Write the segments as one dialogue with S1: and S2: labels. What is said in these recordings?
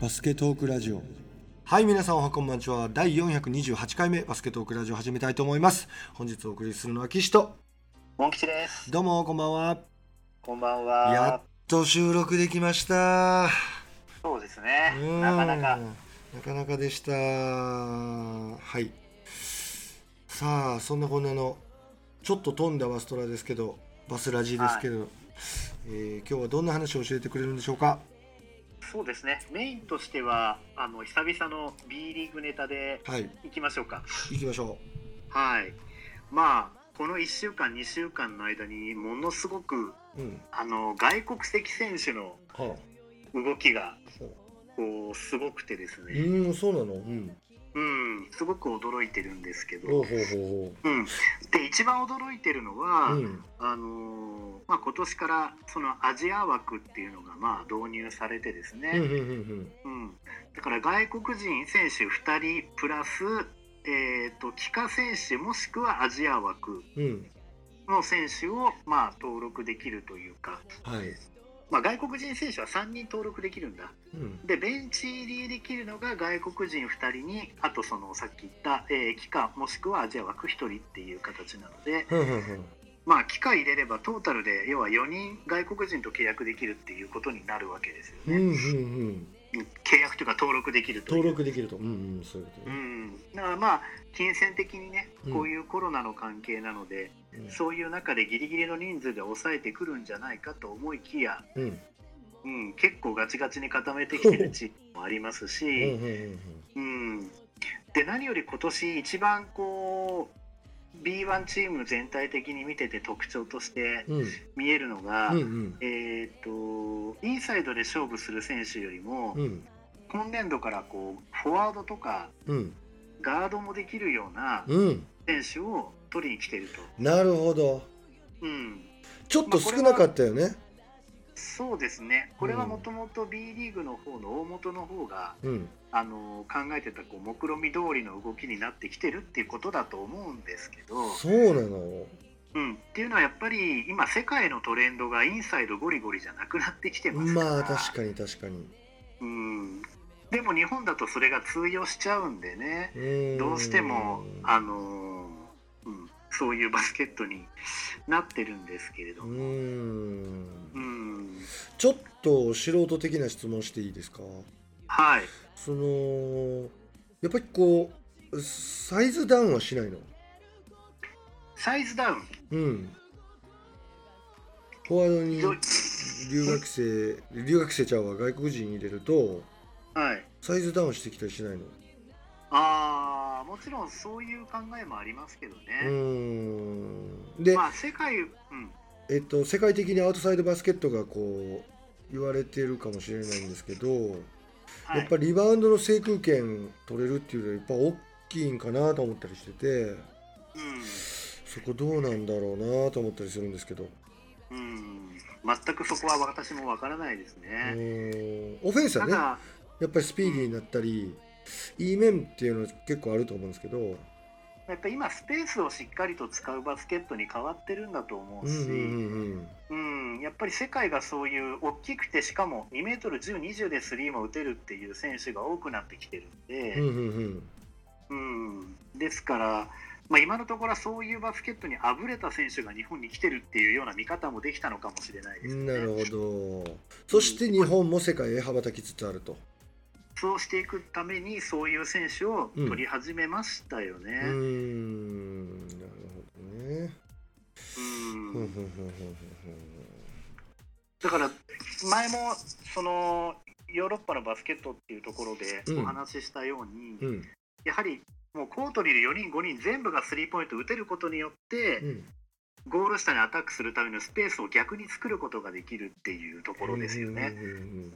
S1: バスケトークラジオ。はい皆さんおはこんばんちは。第428回目バスケトークラジオ始めたいと思います。本日お送りするのは岸と。
S2: モン吉です。
S1: どうもこんばんは。
S2: こんばんは。
S1: やっと収録できました。
S2: そうですね。
S1: う。ん。
S2: なかなか。
S1: なかなかでした。はい。さあそんなこんなのちょっと飛んだバストラですけどバスラジですけど、えー今日はどんな話を教えてくれるんでしょうか？
S2: そうですね。メインとしてはあの久々の B リーグネタで
S1: はい
S2: いきましょうか。
S1: 行きましょ
S2: はい。まあこの1週間2週間の間にものすごく
S1: ううん
S2: あの外国籍選手の
S1: は
S2: 動きが
S1: あ
S2: こうすごくてです
S1: う
S2: ね。
S1: ーんそうなのうん
S2: うん。すごく驚いてるんですけど。
S1: ほうほう
S2: ん。で一番驚いてるのは。
S1: ほううん
S2: あのーまあ、今年からそのアジア枠っていうのがまあ導入されてですね、
S1: うんうんうん
S2: うんだから外国人選手2人プラス、えー、と帰化選手もしくはアジア枠の選手をまあ登録できるというか、
S1: はい
S2: まあ、外国人選手は3人登録できるんだ。
S1: うん。
S2: でベンチ入りできるのが外国人2人にあとそのさっき言った、えー帰化もしくはアジア枠1人っていう形なので、まあ、機械入れればトータルで要は4人外国人と契約できるっていうことになるわけですよね。
S1: うんうんうん
S2: 契約というか登録できると。
S1: 登録できると。うんうんそういうこと。
S2: う
S1: ね
S2: ん、だからまあ金銭的にね
S1: うん。
S2: こういうコロナの関係なので、
S1: うん。
S2: そういう中でギリギリの人数で抑えてくるんじゃないかと思いきや、
S1: うん。
S2: うん、結構ガチガチに固めてきてるチームもあります
S1: うん
S2: し、
S1: うん。
S2: うん、で何より今年一番こう B1 チーム全体的に見てて特徴として
S1: うん。
S2: 見えるのが、
S1: うんうん。
S2: えー、とインサイドで勝負する選手よりも、
S1: うん。
S2: 今年度からこうフォワードとか
S1: うん。
S2: ガードもできるような
S1: うん。
S2: 選手を取りに来てると、
S1: なるほど。
S2: うん、
S1: ちょっと少なかったよね
S2: そうですね。これはもともと B リーグの方の大元の方が、
S1: うん。
S2: あの考えてたこう目論見通りの動きになってきてるっていうことだと思うんですけど、
S1: そうなの？
S2: うん、っていうのはやっぱり今世界のトレンドがインサイドゴリゴリじゃなくなってきてますから。
S1: まあ確かに確かに。
S2: うん、でも日本だとそれが通用しちゃうんでね。どうしても、あのそういうバスケットになってるんですけれども、
S1: ん。
S2: うん、
S1: ちょっと素人的な質問していいですか？
S2: はい。
S1: そのやっぱりこうサイズダウンはしないの？
S2: サイズダウン？
S1: うん。フォワードに
S2: ど
S1: 留学生留学生ちゃうわ。外国人入れると
S2: はい。
S1: サイズダウンしてきたりしないの？
S2: あーもちろんそういう考えもありますけど
S1: う
S2: ね、
S1: ーん。で、
S2: まあ世界、うん、
S1: えっと、世界的にアウトサイドバスケットがこう言われてるかもしれないんですけど、
S2: はい、
S1: やっぱりリバウンドの制空権取れるっていうのはやっぱ大きいんかなと思ったりしてて
S2: うん。
S1: そこどうなんだろうなと思ったりするんですけど。
S2: うん、全くそこは私もわからないです
S1: う
S2: ね。
S1: オフェンスはねやっぱりスピーディーになったりいい面っていうのは結構あると思うんですけど。
S2: やっぱ今スペースをしっかりと使うバスケットに変わってるんだと思うし、
S1: うんうん
S2: うんやっぱり世界がそういう大きくてしかも2メートル10、20でスリーも打てるっていう選手が多くなってきてるんで、
S1: うん
S2: ですから、まあ、今のところはそういうバスケットにあぶれた選手が日本に来てるっていうような見方もできたのかもしれないですね。
S1: なるほど。そして日本も世界へ羽ばたきつつあると
S2: そうしていくためにそういう選手を取り始めましたよね。
S1: うーんなるほどね。
S2: だから前もそのヨーロッパのバスケットっていうところで
S1: うん。
S2: お話ししたように、
S1: ふんうん。
S2: やはりもうコートにいる4人5人全部がスリーポイント打てることによって、
S1: うん。
S2: ゴール下にアタックするためのスペースを逆に作ることができるっていうところですよね。
S1: うんうん
S2: うん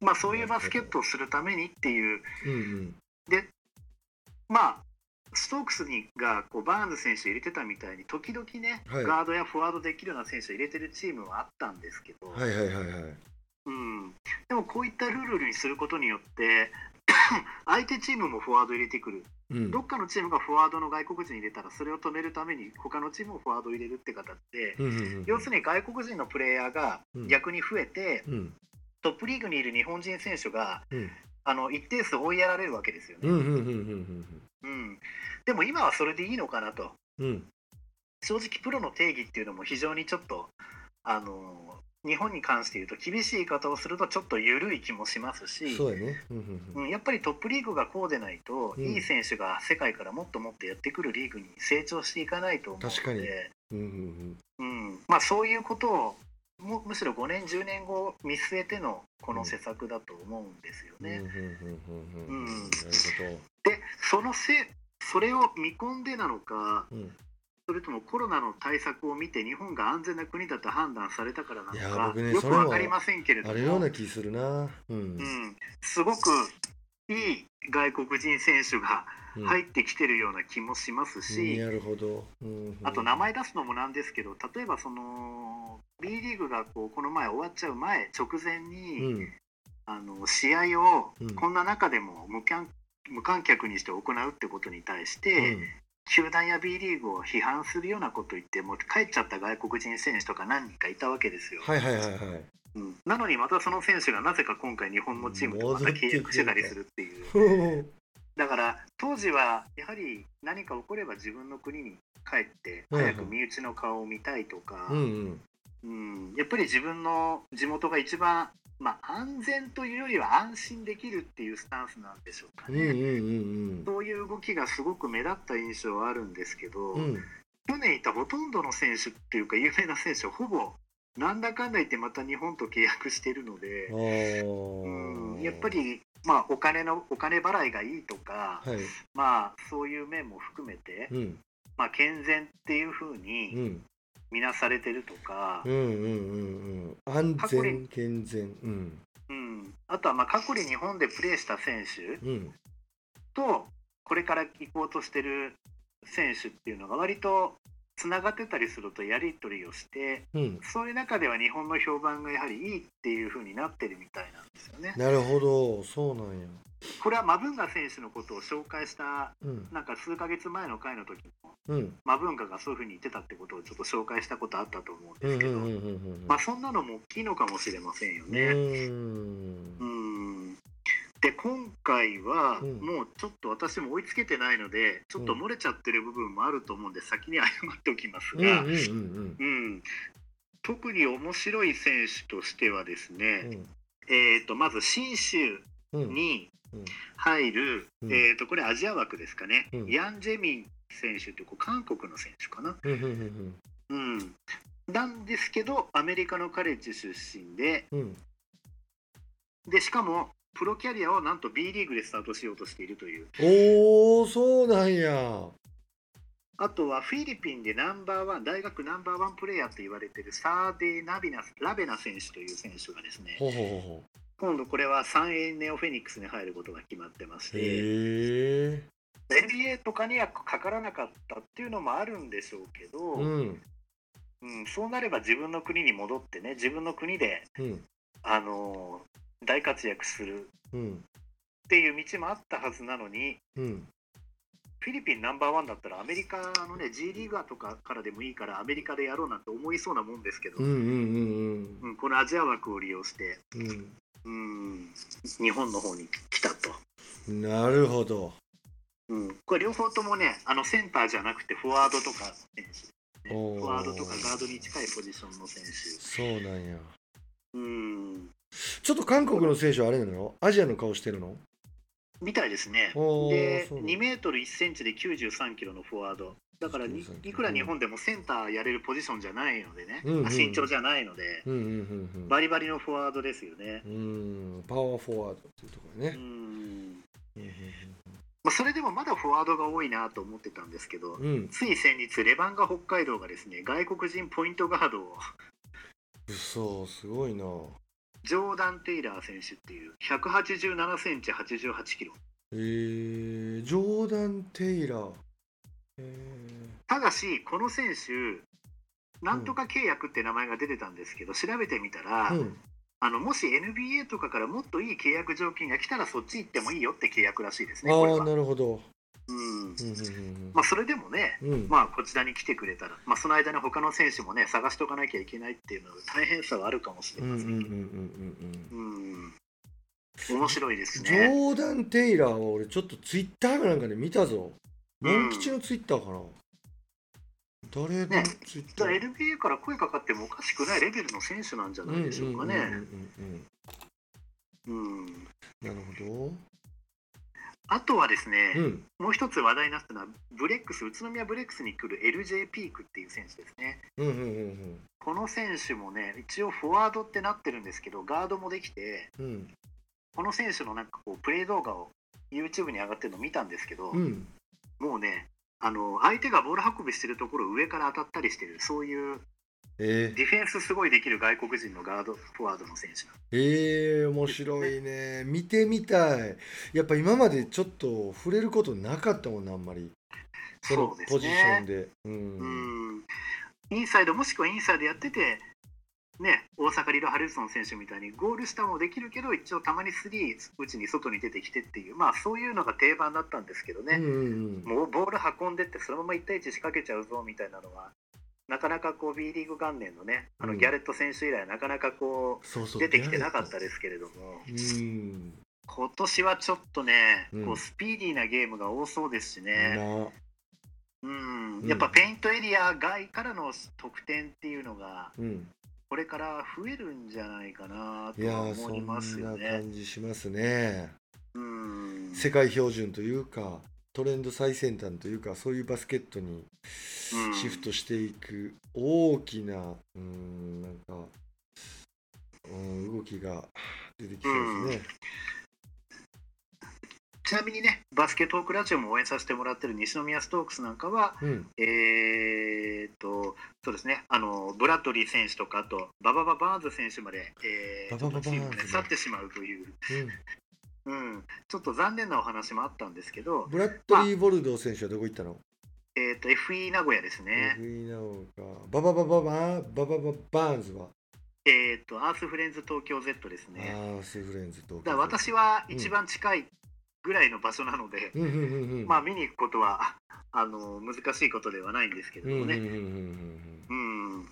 S2: まあ、そういうバスケットをするためにっていう。
S1: うんうん。
S2: まあストークスにがこうバーンズ選手入れてたみたいに時々ね、
S1: はい。
S2: ガードやフォワードできるような選手を入れてるチームはあったんですけど、
S1: はいはいはいはい。
S2: うん、でもこういったルールにすることによって 相手チームもフォワード入れてくる。
S1: うん。
S2: どっかのチームがフォワードの外国人入れたらそれを止めるために他のチームもフォワード入れるって形で、
S1: うんうんうん
S2: 要するに外国人のプレイヤーが逆に増えて、
S1: うん
S2: トップリーグにいる日本人選手が
S1: うん。
S2: あの一定数追いやられるわけですよね。でも今はそれでいいのかなと。
S1: うん。うん
S2: 正直プロの定義っていうのも非常にちょっとあの日本に関して言うと厳しい言い方をするとちょっと緩い気もしますし、
S1: そうやね。うん
S2: やっぱりトップリーグがこうでないと、
S1: うん。
S2: いい選手が世界からもっともっとやってくるリーグに成長していかないと思うので。
S1: 確かに。うんうん。
S2: うん。まあ、そういうことをむむしろ5年10年後見据えてのこの施策だと思うんですよね。でそのせそれを見込んでなのか
S1: うん。
S2: それともコロナの対策を見て日本が安全な国だと判断されたからなのか、
S1: 僕ね
S2: よく分かりませんけれど
S1: あるよう
S2: も、
S1: な気するな。うん。
S2: うん、すごくいい外国人選手が
S1: うん。
S2: 入ってきてるような気もしますし、
S1: なるほど。
S2: あと名前出すのもなんですけど例えばその B リーグがこうこの前終わっちゃう前直前
S1: う
S2: に、
S1: ん。
S2: あの試合を
S1: うん。
S2: こんな中でも無観無観客にして行うってことに対して、
S1: うん。
S2: 球団や B リーグを批判するようなことを言ってもう帰っちゃった外国人選手とか何人かいたわけですよ、
S1: はいはいはいはい
S2: うん、なのにまたその選手がなぜか今回日本のチームとまた契約してたりするっていう。だから当時はやはり何か起これば自分の国に帰って早く身内の顔を見たいとか、
S1: うん
S2: やっぱり自分の地元が一番、まあ、安全というよりは安心できるっていうスタンスなんでしょうかね。
S1: うんうんうん
S2: そういう動きがすごく目立った印象はあるん。ですけど、
S1: うんうん
S2: 去年いたほとんどの選手っていうか有名な選手はほぼなんだかんだ言ってまた日本と契約しているので、
S1: あ
S2: うん、
S1: ー
S2: やっぱり、まあ、お金のお金払いがいいとか、
S1: はい。
S2: まあ、そういう面も含めて、
S1: うん。
S2: まあ、健全っていうふう
S1: う
S2: に
S1: ん。
S2: 見なされてるとか
S1: うん、うんうんうん。安全健全。うん。
S2: うん、あとはまあ過去に日本でプレーした選手
S1: うん。
S2: とこれから行こうとしてる選手っていうのが割とつながってたりするとやり取りをして
S1: うん。
S2: そういう中では日本の評判がやはりいいっていう風になってるみたいなんですよね。
S1: なるほど。そうなんや。
S2: これはマブンガ選手のことを紹介した
S1: うん。
S2: なんか数ヶ月前の回の時も
S1: うん。
S2: マブンガがそういう風に言ってたってことをちょっと紹介したことあったと思うんですけど、まあそんなのも大きいのかもしれませんよね。
S1: うん。
S2: うんで今回は
S1: うん。
S2: もうちょっと私も追いつけてないのでちょっと漏れちゃってる部分もあると思うんで先に謝っておきますが、
S1: うんうんうん
S2: うん。特に面白い選手としてはです
S1: う
S2: ね、
S1: ん。
S2: えー、とまず信州
S1: うん。
S2: に
S1: うん。
S2: 入る、
S1: うん。
S2: えー、とこれアジア枠ですかね、
S1: うん。
S2: ヤン・ジェミン選手ってこう韓国の選手かな、
S1: うんうん
S2: うん、なんですけどアメリカのカレッジ出身で。
S1: うん。
S2: でしかもプロキャリアをなんと B リーグでスタートしようとしているという。
S1: おおそうなんや。
S2: あとはフィリピンでナンバーワン大学ナンバーワンプレーヤーと言われているサーデー・ナビナスラベナ選手という選手がですね今度これは 3A ネオフェニックスに入ることが決まってまし
S1: う
S2: て NBA とかにはかからなかったっていうのもあるんでしょうけど、
S1: う
S2: うん
S1: ん
S2: そうなれば自分の国に戻ってね自分の国で、
S1: うん。
S2: あのー大活躍する
S1: うん。
S2: っていう道もあったはずなのに
S1: うん。
S2: フィリピンナンバーワンだったらアメリカのね G リーガーとかからでもいいからアメリカでやろうなんて思いそうなもんですけど、
S1: うんうんうん
S2: うん。このアジア枠を利用して、
S1: うん。
S2: うん、日本の方に来たと。
S1: うんなるほど。
S2: うん、これ両方ともねあのセンターじゃなくてフォワードとか選手、ね、フォワードとかガードに近いポジションの選手。
S1: そうなんや。
S2: うん
S1: ちょっと韓国の選手はあれなのアジアの顔してるの？
S2: みたいですね。で
S1: そうなん
S2: 2メートル1センチで93キロのフォワード。だからに
S1: 93
S2: いくら日本でもセンターやれるポジションじゃないのでね、
S1: うんうん
S2: あ身長じゃないので。
S1: うんうんうん
S2: バリバリのフォワードですよね。
S1: うんうんパワーフォワードっていうところね。
S2: うん、
S1: うん
S2: まあ、それでもまだフォワードが多いなと思ってたんですけど、
S1: うんうん。
S2: つい先日レバンガ北海道がですね外国人ポイントガードを。
S1: 嘘すごいな
S2: ジョーダン・テイラー選手っていう187センチ88キロ。
S1: えー、ジョーダン・テイラー。え
S2: ただしこの選手なんとか契約って名前が出てたんですけど、調べてみたら、
S1: ー、うん。
S2: あのもし NBA とかからもっといい契約条件が来たらそっち行ってもいいよって契約らしいですね
S1: ああなるほど。
S2: うん
S1: うんうん
S2: まあ、それでもね、
S1: うん。うん
S2: まあ、こちらに来てくれたら、まあ、その間に他の選手もね探しとかなきゃいけないっていうのは大変さはあるかもしれ
S1: うんうんうんうん
S2: ませんけど、
S1: うん。
S2: うん。面白いです
S1: ジ
S2: ね。
S1: ョーダン・テイラーは俺ちょっとツイッターかなんかで見たぞ。モ
S2: うん。
S1: ン吉のツイッターかな。誰の
S2: ね。
S1: ツイッター、
S2: だから NBA から声かかってもおかしくないレベルの選手なんじゃないでしょうかね。
S1: うんうんうんうん
S2: うん
S1: うん。なるほ
S2: あとはですね、
S1: ど。うん
S2: もう一つ話題になったのは、ブレックス、宇都宮ブレックスに来る LJ ピークっていう選手ですね。
S1: うんうんうん
S2: この選手もね、一応フォワードってなってるんですけど、ガードもできて、
S1: うんうん
S2: この選手のなんかこうプレー動画を YouTube に上がってるのを見たんですけど、
S1: うん
S2: もうね、あの相手がボール運びしてるところを上から当たったりしてる、そういう
S1: えー、
S2: ディフェンスすごいできる外国人のガードフォワードの選手なん
S1: えー、面白いね。見てみたい。やっぱ今までちょっと触れることなかったもんな、あんまり。その
S2: そうですね
S1: ポジションで。うん。
S2: うんインサイドもしくはインサイドやってて、ね、大阪リロ・ハルソン選手みたいにゴール下もできるけど一応たまにスリー打ちに外に出てきてっていう、まあ、そういうのが定番だったんですけどね、
S1: うんうんうん
S2: もうボール運んでってそのまま1対1仕掛けちゃうぞみたいなのはなかなかこう B リーグ元年のねあ
S1: うん
S2: のギャレット選手以来なかなかこ
S1: そうそう
S2: う出てきてなかったですけれども
S1: うん。
S2: 今年はちょっとね
S1: うん
S2: こうスピーディーなゲームが多そうですしね。
S1: な
S2: うん
S1: うん
S2: やっぱペイントエリア外からの得点っていうのが
S1: うん。
S2: これから増えるんじゃないかないと思いますよ
S1: な
S2: ね。
S1: 感じしますね。
S2: うん
S1: 世界標準というかトレンド最先端というかそういうバスケットに
S2: うん。
S1: シフトしていく大きなうんなんか、うん、動きが出てきそうですね。
S2: ちなみにねバスケトークラジオも応援させてもらってる西宮ストークスなんかは
S1: うん。
S2: えーっとそうですね。あのブラッドリー選手とかあとババババーンズ選手まで、えー
S1: ババババーンズ
S2: 去ってしまうという、
S1: うん、
S2: うん、ちょっと残念なお話もあったんですけど、
S1: ブラッドリー・ボルドー選手はどこ行ったの、
S2: えーっと FE 名古屋ですね。
S1: FE なのか。バババババババババーンズは、
S2: えーっとアースフレンズ東京 Z ですね。
S1: ああスフレンズと
S2: だから私は一番近いぐらいの場所なので、
S1: うん。
S2: まあ見に行くことはあの難しいことではないんですけれどもね。
S1: うんうんうんうん。
S2: うん。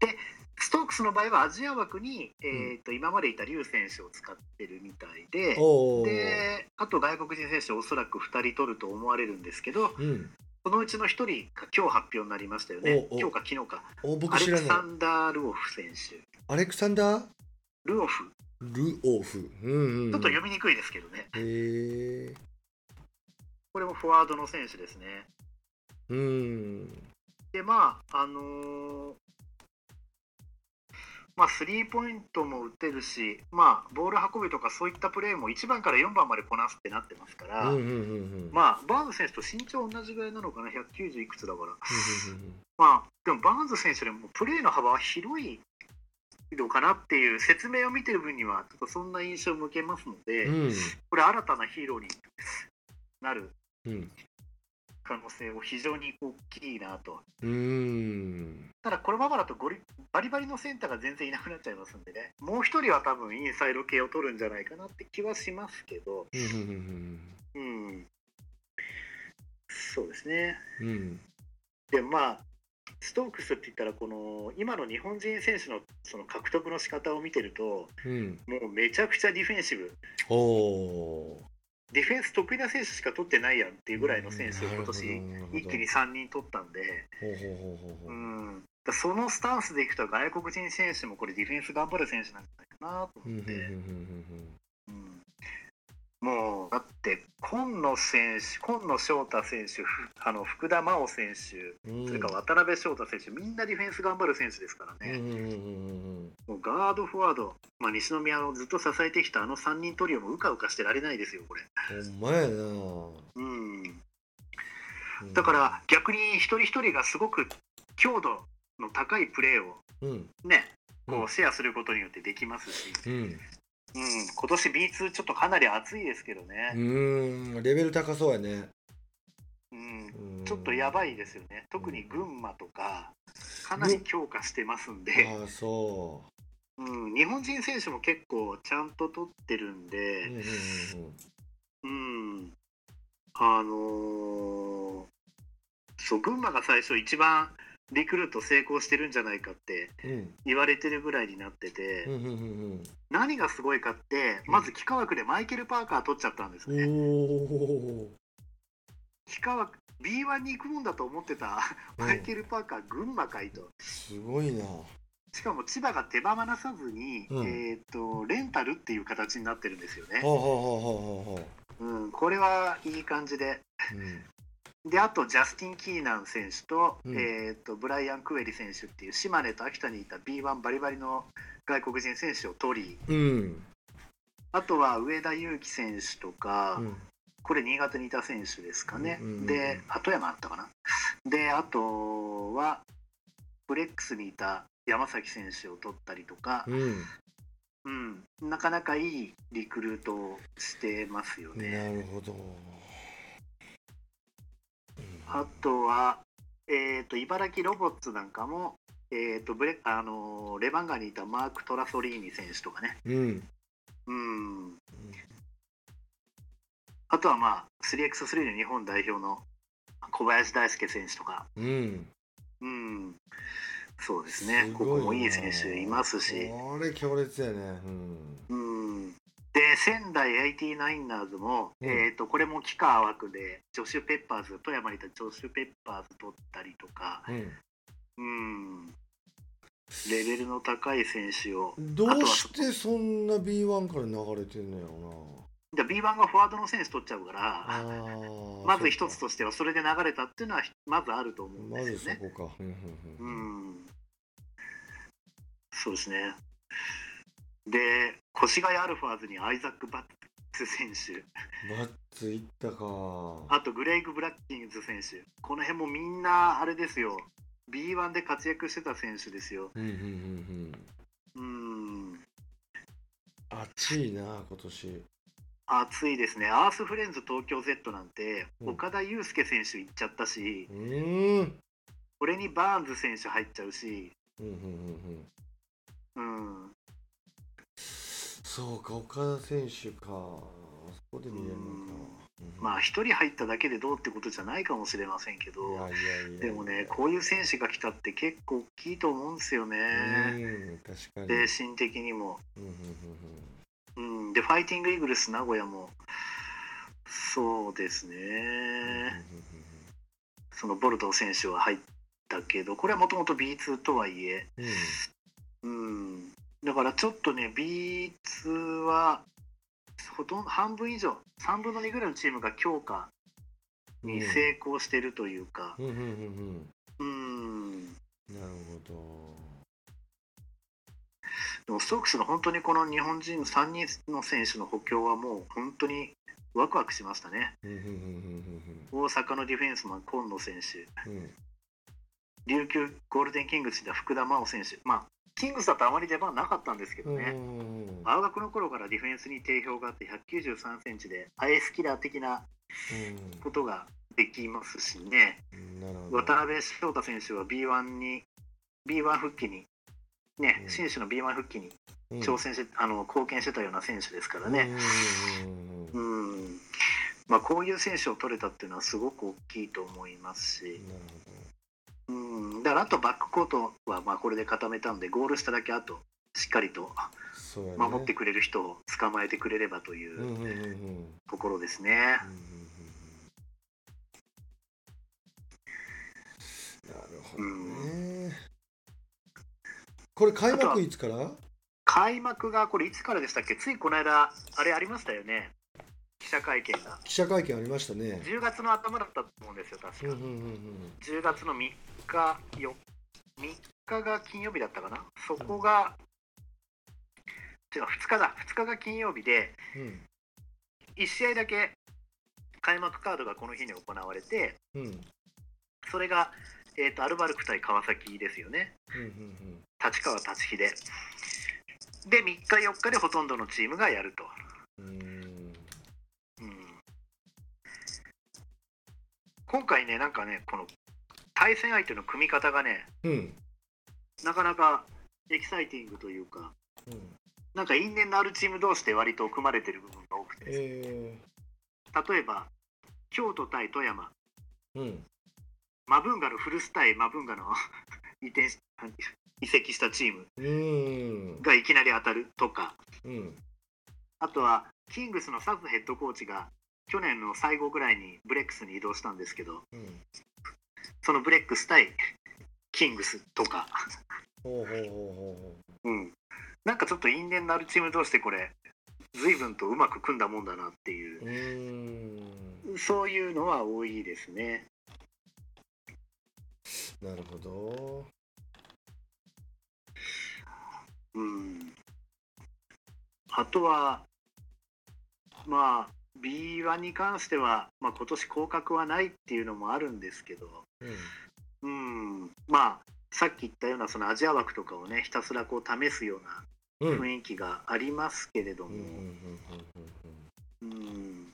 S2: でストークスの場合はアジア枠に、えー、と今までいたリュウ選手を使ってるみたいで
S1: おお
S2: であと外国人選手おそらく2人取ると思われるんですけど
S1: うん。
S2: そのうちの1人が今日発表になりましたよね。今日か昨日か。
S1: お
S2: アレクサンダー・ルオフ選手。
S1: アレクサンダー
S2: ルオフ？
S1: ルオフ。うんうんうん。
S2: ちょっと読みにくいですけどね、これもフォワードの選手ですね。
S1: うん。
S2: でまああのーまあ、スリーポイントも打てるし、まあ、ボール運びとかそういったプレーも1番から4番までこなすってなってますから、
S1: うんうんうんうん。
S2: まあ、バーンズ選手と身長同じぐらいなのかな、190いくつだから、
S1: うんうん
S2: まあ、でもバーンズ選手でもプレーの幅は広いのかなっていう説明を見てる分には、ちょっとそんな印象を向けますので、
S1: うん。
S2: これ、新たなヒーローになる。
S1: うん
S2: 可能性も非常に大きいなと。
S1: うん。
S2: ただ、このままだとゴリバリバリのセンターが全然いなくなっちゃいますんでね、もう一人は多分インサイド系を取るんじゃないかなって気はしますけど、
S1: うん
S2: そうですね。
S1: うん。うん
S2: でもまあ、ストークスって言ったら、この今の日本人選手のその獲得の仕方を見てると、
S1: うん。
S2: もうめちゃくちゃディフェンシブ、ディフェンス得意な選手しか取ってないやんっていうぐらいの選手を今年、一気に3人取ったんで、そのスタンスでいくと、外国人選手もこれ、ディフェンス頑張る選手なんじゃないかなと思って。
S1: うん。
S2: うんもうだって今野選手、今野翔太選手、ふあの福田真央選手、それから渡辺翔太選手、みんなディフェンス頑張る選手ですからね、ガード、フォワード、まあ、西宮のずっと支えてきたあの3人トリオもうかうかしてられないですよ、これ。
S1: うんほんまやな。
S2: うん、
S1: うん。
S2: だから逆に一人一人がすごく強度の高いプレーを
S1: うん。
S2: ね、こ
S1: うん。
S2: うシェアすることによってできますし、
S1: うん。
S2: うん、今年 B2 ちょっとかなり熱いですけど
S1: う
S2: ね、
S1: ん。レベル高そうやね。
S2: うん、
S1: うん。
S2: ちょっとやばいですよね。特に群馬とか、かなり強化してますんで、
S1: ああそ
S2: う。ん、日本人選手も結構ちゃんと取ってるんで、
S1: うん、
S2: あのーそう群馬が最初一番リクルート成功してるんじゃないかって
S1: うん
S2: 言われてるぐらいになってて、何がすごいかってまず幾何学でマイケル・パーカー取っちゃったんです
S1: うん
S2: ね。
S1: お
S2: 幾何学 B1 に行くもんだと思ってたマイケル・パーカー群馬かいと。
S1: すごいな
S2: しかも千葉が手放さずに、
S1: うん
S2: えー、とレンタルっていう形になってるんですよね。
S1: ほ
S2: うん、これはいい感じで。
S1: ううん
S2: であとジャスティン・キーナン選手と,、
S1: うん。
S2: えー、とブライアン・クエリ選手っていう島根と秋田にいた B1 バリバリの外国人選手を取り
S1: うん。
S2: あとは上田祐希選手とか、
S1: うん。
S2: これ新潟にいた選手ですかね、
S1: うんうんうん。
S2: で鳩山あったかな。であとはブレックスにいた山崎選手を取ったりとか、
S1: うん。
S2: うん、なかなかいいリクルートをしてますよね。
S1: なるほど
S2: あとは、えー、と茨城ロボッツなんかも、えー、とブレあのーレバンガにいたマーク・トラソリーニ選手とかね、
S1: うん。
S2: うん、あとは、まあ、3x3 の日本代表の小林大輔選手とか、
S1: うん。
S2: うん、そうですね、
S1: す
S2: ここもいい選手いますし、
S1: これ強烈やね。
S2: うん、で仙台 89ers も、
S1: うん。
S2: えー、とこれも幾何枠でジョシュ・ペッパーズ、富山にいたジョシュ・ペッパーズ取ったりとか、
S1: うん。
S2: うん、レベルの高い選手を。
S1: うんどうしてそんな B1 から流れてんのやろ
S2: で B1 がフォワードの選手取っちゃうか
S1: な
S2: ら、まず一つ
S1: そ
S2: としてはそれで流れたっていうのはまずあると思うんですよね。
S1: こか。うんうん
S2: う
S1: うん
S2: ん、そうですね。で、越谷アルファーズにアイザック・バッツ選手、
S1: バッツいったか。
S2: あとグレイグ・ブラッキンズ選手、この辺もみんなあれですよ、B1 で活躍してた選手ですよ。
S1: うんうんうんうん。
S2: うん、
S1: 暑いな今年。
S2: 熱いですね。アースフレンズ東京 Z なんて、
S1: うん。
S2: 岡田祐介選手行っちゃったし
S1: う、ーん。
S2: これにバーンズ選手入っちゃうし、
S1: うんうんうんうん。
S2: うん、
S1: そうか岡田選手か。あそこで見れるのか。うん。
S2: まあ一人入っただけでどうってことじゃないかもしれませんけど。でもねこういう選手が来たって結構大きいと思うんですよね、
S1: うん確かに。
S2: 精神的にも、
S1: うん
S2: でファイティングイーグルス名古屋もそうですね、そのボルト選手は入ったけどこれはもともと B2 とはいえ、
S1: うんうん。
S2: うん、だからちょっとね B2 はほとんど半分以上3分の2ぐらいのチームが強化に成功してるというか、
S1: うんなるほ
S2: でもストークスの本当にこの日本人3人の選手の補強はもう本当にワクワクしましたね。大阪のディフェンスマン、今野選手、
S1: うん。うん
S2: 琉球ゴールデンキングスでは福田真央選手、まあ、キングスだとあまり出番なかったんですけど
S1: うん
S2: ね、
S1: うん。
S2: 青学の頃からディフェンスに定評があって、193センチで、アイスキラー的なことができますしね、渡辺翔太選手は B1 に、B1 復帰に、ね
S1: う、ん。
S2: 新種の B1 復帰に
S1: うん。
S2: 挑戦して、あの貢献してたような選手ですからね。
S1: うん
S2: まあ、こういう選手を取れたっていうのはすごく大きいと思いますし、
S1: なる
S2: うん、だからあとバックコートはまあこれで固めたんでゴールしただけあとしっかりと守ってくれる人を捕まえてくれればとい
S1: うんうんうんうん
S2: う
S1: うん。
S2: ところですね。
S1: うんうんうん。なるほどね。これ開幕いつから？
S2: 開幕がこれいつからでしたっけ？ついこの間あれありましたよね記者会見が。
S1: 記者会見ありましたね。
S2: 10月の頭だったと思うんですよ確か。
S1: うんうんうん
S2: 10月の3日よ3日が金曜日だったかな。そこが違う2日だ。2日が金曜日で
S1: うん。
S2: 1試合だけ開幕カードがこの日に行われて
S1: うん。うん
S2: それが、えー、とアルバルク対川崎ですよね。
S1: うんうん
S2: 立川立飛で。で3日4日でほとんどのチームがやると、今回ねなんかねこの対戦相手の組み方がね
S1: うん。
S2: なかなかエキサイティングというか
S1: うん。
S2: なんか因縁のあるチーム同士で割と組まれてる部分が多くて、
S1: え
S2: 例えば京都対富山。
S1: うん。
S2: マブンガの古巣対マブンガの 移転し移籍したチーム
S1: うん。
S2: がいきなり当たるとか。
S1: うん。
S2: あとはキングスのサズヘッドコーチが去年の最後ぐらいにブレックスに移動したんですけど
S1: うん。
S2: そのブレックス対キングスとか、
S1: ほうほうほうほ
S2: うん、なんかちょっと因縁のあるチーム同士でこれ随分とうまく組んだもんだなっていう。そういうのは多いですね。
S1: なるほど。
S2: うん、あとはまあ B1 に関しては、まあ、今年降格はないっていうのもあるんですけど、
S1: うん。
S2: うん、まあさっき言ったようなそのアジア枠とかをねひたすらこう試すよう
S1: うん。
S2: な雰囲気がありますけれども、
S1: うん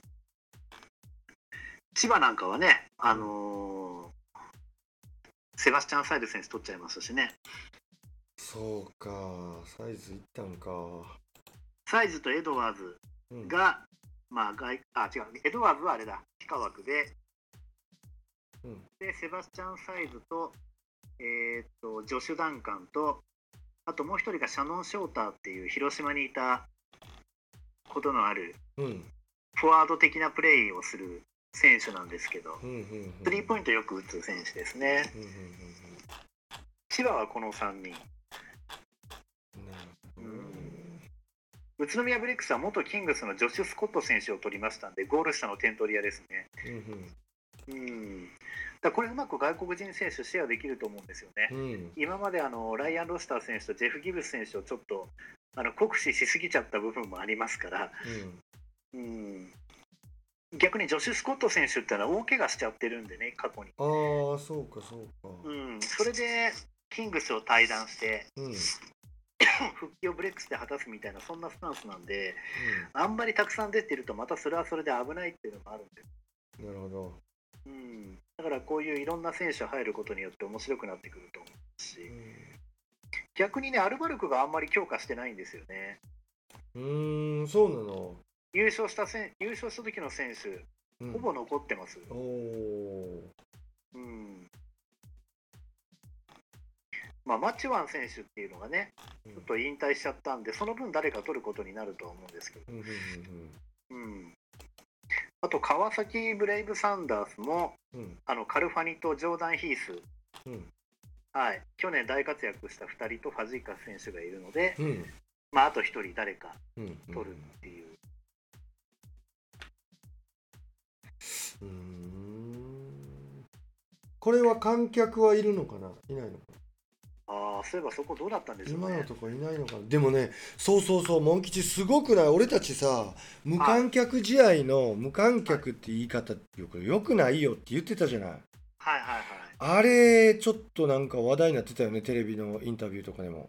S2: 千葉なんかはね、あのーセバスチャン・サイド選手取っちゃいましたしね。
S1: そうか。サイズいったんか。
S2: サイズとエドワーズ
S1: うん。
S2: が、まあ外あ違う。エドワーズはあれだ。非科枠で。
S1: うん。
S2: でセバスチャン・サイズと,、えーっとジョシュ・ダンカンとあともう一人がシャノン・ショーターっていう広島にいたことのある
S1: うん。
S2: フォワード的なプレーをする選手なんですけど。
S1: うんうんうん
S2: スリーポイントよく打つ選手ですね。
S1: うんうんうん
S2: 千葉はこの3人。
S1: うん
S2: 宇都宮ブレックスは元キングスのジョシュ・スコット選手を取りましたんでゴール下の点取り屋ですね。
S1: うん
S2: うん。だこれうまく外国人選手シェアできると思うんですよね。
S1: うん。うん
S2: 今まであのライアン・ロスター選手とジェフ・ギブス選手をちょっとあの酷使しすぎちゃった部分もありますから、うん、逆にジョシュ・スコット選手ってのは大怪我しちゃってるんでね過去に、
S1: ああそうかそうか。
S2: うん、それでキングスを退団して
S1: うん
S2: 復帰をブレックスで果たすみたいなそんなスタンスなんであんまりたくさん出てるとまたそれはそれで危ないっていうのもあるんで、
S1: うんなるほど。
S2: うん、だからこういういろんな選手入ることによって面白くなってくると思うし。逆にねアルバルクがあんまり強化してないんですよね。
S1: うーんそうなの。
S2: 優勝したせん優勝した時の選手
S1: うん。
S2: ほぼ残ってます、
S1: おお
S2: うんまあ、マチュワン選手っていうのがね
S1: ー
S2: ちょっと引退しちゃったんでその分誰か取ることになるとは思うんですけど、
S1: うんうんうん
S2: うん、あと川崎ブレイブサンダースも
S1: うん。
S2: あのカルファニとジョーダン・ヒース、
S1: うん。
S2: はい、去年大活躍した2人とファジーカス選手がいるので、
S1: うん。
S2: まあ、あと1人誰か取るっていう、
S1: うーん。これは観客はいるのかな？いないのか
S2: ああそういえばそこどうだったんでしょうね。
S1: 今のとこいないのかな。でもねそうそうそうモン吉すごくない？俺たちさ無観客試合の無観客って言い方よくよくないよって言ってたじゃない。
S2: はいはいはい。
S1: あれちょっとなんか話題になってたよねテレビのインタビューとかでも。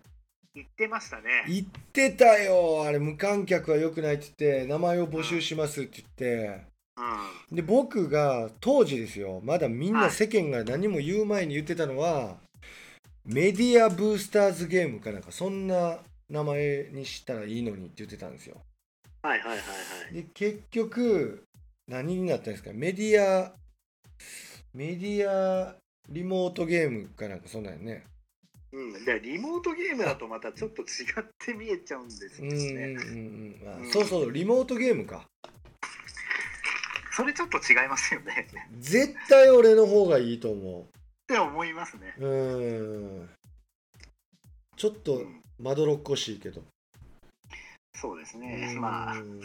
S2: 言ってましたね。
S1: 言ってたよ。あれ無観客は良くないって言って名前を募集しますって言って。
S2: うん。
S1: で僕が当時ですよ。まだみん
S2: は
S1: ない世間が何も言う前に言ってたのは、メディアブースターズゲームかなんかそんな名前にしたらいいのにって言ってたんですよ。
S2: はいはいはいはい。
S1: で結局何になったんですか？メディアメディアリモートゲームかなんかそんなんやね。
S2: うん、でリモートゲームだとまたちょっと違って見えちゃうんですよ
S1: うんうんうん
S2: ね。
S1: うん。あそうそうリモートゲームか。
S2: それちょっと違いますよね。
S1: 絶対俺の方がいいと思
S2: って思いますね。
S1: ううん。ちょっ
S2: う
S1: と
S2: ん、
S1: まどろっこしいけど。
S2: そうですね。まあ。
S1: う、ん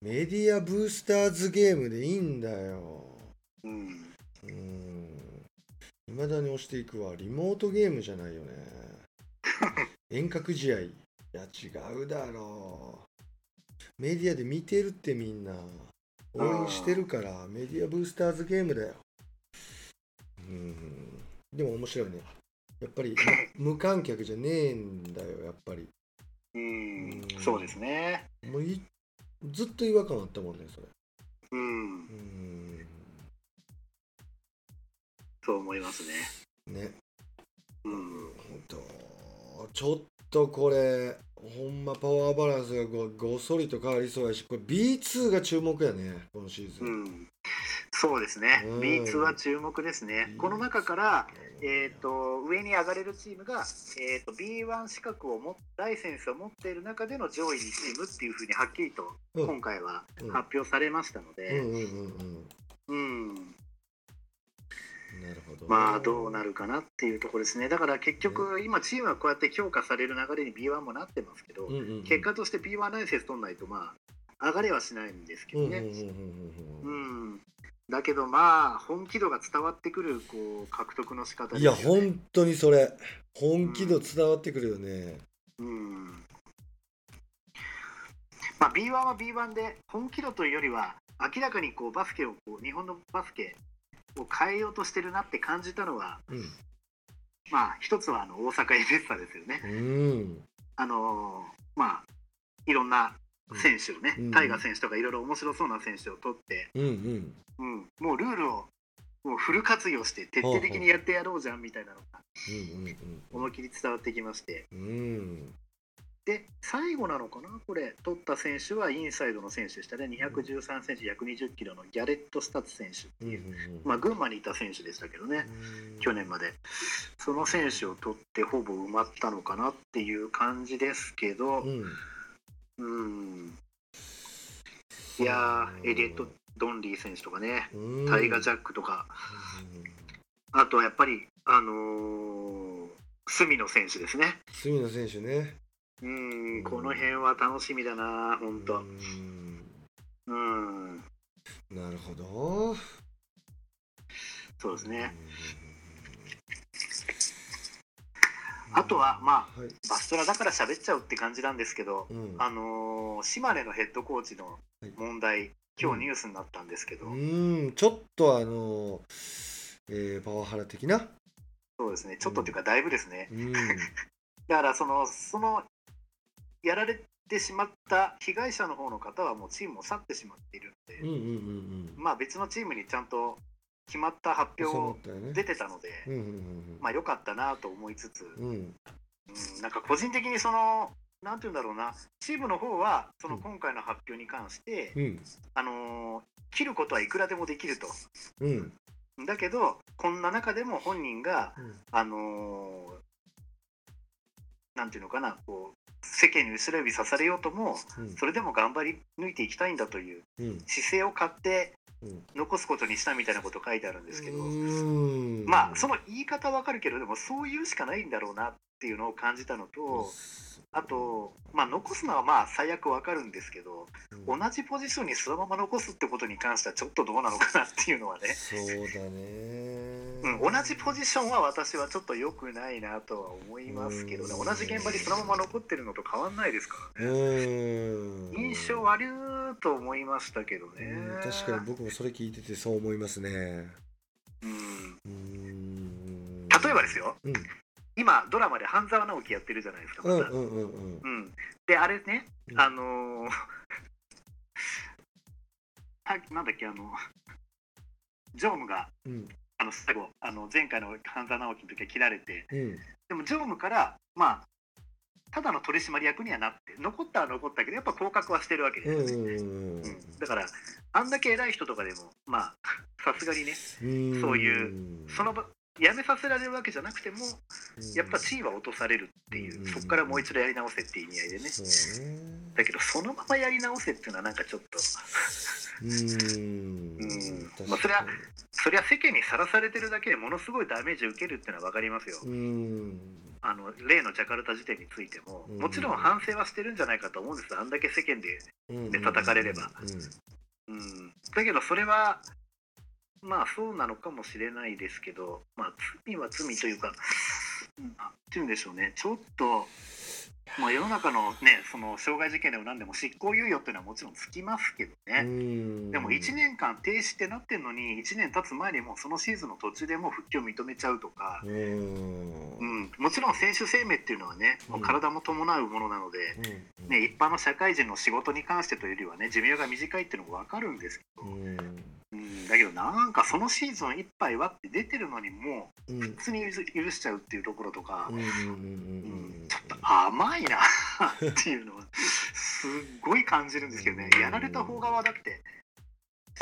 S1: メディアブースターズゲームでいいんだよ。
S2: うん、
S1: うん。未だに押していくわ。リモートゲームじゃないよね。遠隔試合。いや違うだろう。メディアで見てるってみんな。応援してるからメディアブースターズゲームだようん。でも面白いね。やっぱり無 無観客じゃねえんだよやっぱり。
S2: うん。
S1: うん、
S2: そうですね。
S1: もういずっと違和感あったもんねそれ。
S2: うん。
S1: う、ん。
S2: そう思いますね。
S1: ね。
S2: うん、
S1: ほんとちょっとこれほんまパワーバランスがごごっそりと変わりそうやしこれ B2 が注目やねこのシーズン、
S2: うん、そうですね、
S1: うん。
S2: B2 は注目ですね、この中から、えー、と上に上がれるチームが、えー、と B1 資格を持っライセンスを持っている中での上位2チームっていうふうにはっきりと
S1: うん。
S2: 今回は
S1: うん。
S2: 発表されましたので、まあどうなるかなっていうところですね、だから結局、今、チームはこうやって強化される流れに B1 もなってますけど、
S1: うんうんうん。
S2: 結果として B1 ライセンス取らないと、まあ、上がれはしないんですけどね。
S1: うんうんうんうん
S2: う
S1: うん。
S2: ん。だけどまあ本気度が伝わってくるこう獲得の仕方
S1: い
S2: ですよね。
S1: や本当にそれ。本気度伝わってくるよね。
S2: うん。まあ、B1 は B1 で本気度というよりは明らかにこうバスケをこう日本のバスケを変えようとしてるなって感じたのは、
S1: うん。
S2: まあ、一つはあの大阪エベッサですよね。
S1: うん。
S2: あのーまあいろんな選手をね、
S1: うん。
S2: タイガー選手とかいろいろ面白そうな選手を取って、
S1: うんうん。
S2: うん、もうルールをもうフル活用して徹底的にやってやろうじゃんみたいなのが思いっきり伝わってきまして。
S1: うんうん
S2: で最後なのかな？これ取った選手はインサイドの選手でしたね。213センチ120キロのギャレット・スタッツ選手っていう、まあ、群馬にいた選手でしたけどね去年まで。その選手を取ってほぼ埋まったのかなっていう感じですけど
S1: うん。
S2: うん。いやーエリエット・ドンリー選手とかね
S1: うん。
S2: タイガー・ジャックとか。あとはやっぱりあのー隅野選手ですね。
S1: 隅野選手ね
S2: うんこの辺は楽しみだな本当。
S1: うん。
S2: うん
S1: なるほど。
S2: そうですね。
S1: うん。
S2: あとはま
S1: はい。
S2: バストラだから喋っちゃうって感じなんですけど
S1: うん。
S2: あのー島根のヘッドコーチの問題今日ニュースになったんですけど、
S1: うん。ちょっとあのえーパワハラ的な？
S2: そうですね。ちょっとっていうかだいぶですね。
S1: うん。
S2: だからそのそのやられてしまった被害者の方の方はもうチームを去ってしまっているので、
S1: うんうんうんうん。
S2: まあ別のチームにちゃんと決まった発表
S1: たよね。
S2: 出てたので、
S1: うんうん
S2: まあ良かったなと思いつつ、
S1: うん。うん
S2: うん、なんか個人的にそのなんて言うんだろうなチームの方はその
S1: うん
S2: 今回の発表に関して、
S1: うん。
S2: あのー切ることはいくらでもできると。
S1: うん。
S2: だけどこんな中でも本人が
S1: うん。
S2: あのーなんていうのかなこう世間に後ろ指さされようとも
S1: うん。
S2: それでも頑張り抜いていきたいんだという
S1: うん。
S2: 姿勢を買って
S1: うん。
S2: 残すことにしたみたいなこと書いてあるんですけど、
S1: うん。
S2: まあその言い方わかるけどでもそう言うしかないんだろうな。っていうのを感じたのとあと、まあ、残すのはまあ最悪わかるんですけど
S1: うん。
S2: 同じポジションにそのまま残すってことに関してはちょっとどうなのかなっていうのはね、
S1: そうだね。
S2: うん、同じポジションは私はちょっと良くないなとは思いますけどね。
S1: うん。
S2: 同じ現場にそのまま残ってるのと変わんないですから
S1: う
S2: ね
S1: ん。
S2: 印象悪いと思いましたけどね。
S1: うん確かに僕もそれ聞いててそう思いますね。
S2: うん。
S1: うん。
S2: 例えばですよ。
S1: うん
S2: 今ドラマで半沢直樹やってるじゃないですか、また
S1: うんうんうんうん。
S2: うん、であれね、
S1: うん。
S2: あのー あなんだっけあの常務が
S1: うん。
S2: あの最後あの前回の半沢直樹の時は切られて
S1: うん。
S2: でも常務からまあただの取締役にはなって残ったは残ったけどやっぱ降格はしてるわけです。よね、
S1: うんうん
S2: うん。だからあんだけ偉い人とかでもまあさすがにね
S1: うん。
S2: そういうその場辞めさせられるわけじゃなくても
S1: うん。
S2: やっぱ地位は落とされるっていう、
S1: うん。
S2: そこからもう一度やり直せっていう意味合いでね。
S1: だね。
S2: だけどそのままやり直せっていうのはなんかちょっと。
S1: うん。
S2: まあそれはそりゃ世間にさらされてるだけでものすごいダメージ受けるっていうのは分かりますよ、
S1: うん。
S2: あの例のジャカルタ事件についても、
S1: うん。
S2: もちろん反省はしてるんじゃないかと思うんです。あんだけ世間で、
S1: うん。
S2: で叩かれれば。
S1: うん。
S2: うん、だけどそれはまあそうなのかもしれないですけど、まあ、罪は罪というか、うんなんていうんでしょうね。ちょっと、まあ、世の中のねその傷害事件でも何でも執行猶予っていうのはもちろんつきますけどね、
S1: うん。
S2: でも1年間停止ってなってんのに1年経つ前にもうそのシーズンの途中でもう復帰を認めちゃうとか、
S1: うん。
S2: うん、もちろん選手生命っていうのはねもう体も伴うものなので、ね、一般の社会人の仕事に関してというよりはね寿命が短いっていうのも分かるんですけど、
S1: うん
S2: うん、だけどなんかそのシーズンいっぱいはって出てるのにも
S1: う
S2: 普通に許しちゃうっていうところとか、ちょっと甘いなっていうのはすっごい感じるんですけどね。やられた方側だって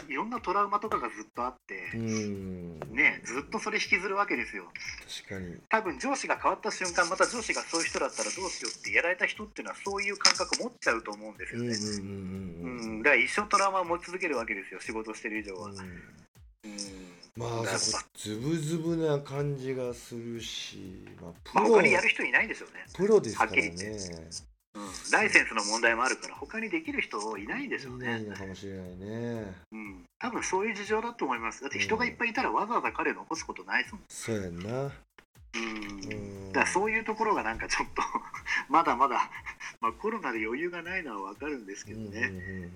S2: いろんなトラウマとかがずっとあって
S1: う、ん。
S2: ねずっとそれ引きずるわけですよ。
S1: 確かに。
S2: 多分上司が変わった瞬間また上司がそういう人だったらどうしようってやられた人っていうのはそういう感覚持っちゃうと思うんですよね、
S1: うん
S2: だから一生トラウマを持ち続けるわけですよ仕事してる以上は、
S1: うん。
S2: うん。
S1: まあズブズブな感じがするし、まあ、
S2: まあ、
S1: プロ
S2: 他にやる人いないでしょうね、
S1: プロですから
S2: はっきり言
S1: ね
S2: うん、ライセンスの問題もあるから他にできる人いないでしょう
S1: いないかもしれないね。
S2: うん、多分そういう事情だと思います。だって人がいっぱいいたらわざわざ彼を残すことないですもん、
S1: そうやんな。
S2: うん。
S1: うん。
S2: だそういうところがなんかちょっと まだまだ、まあ、コロナで余裕がないのは分かるんですけどね、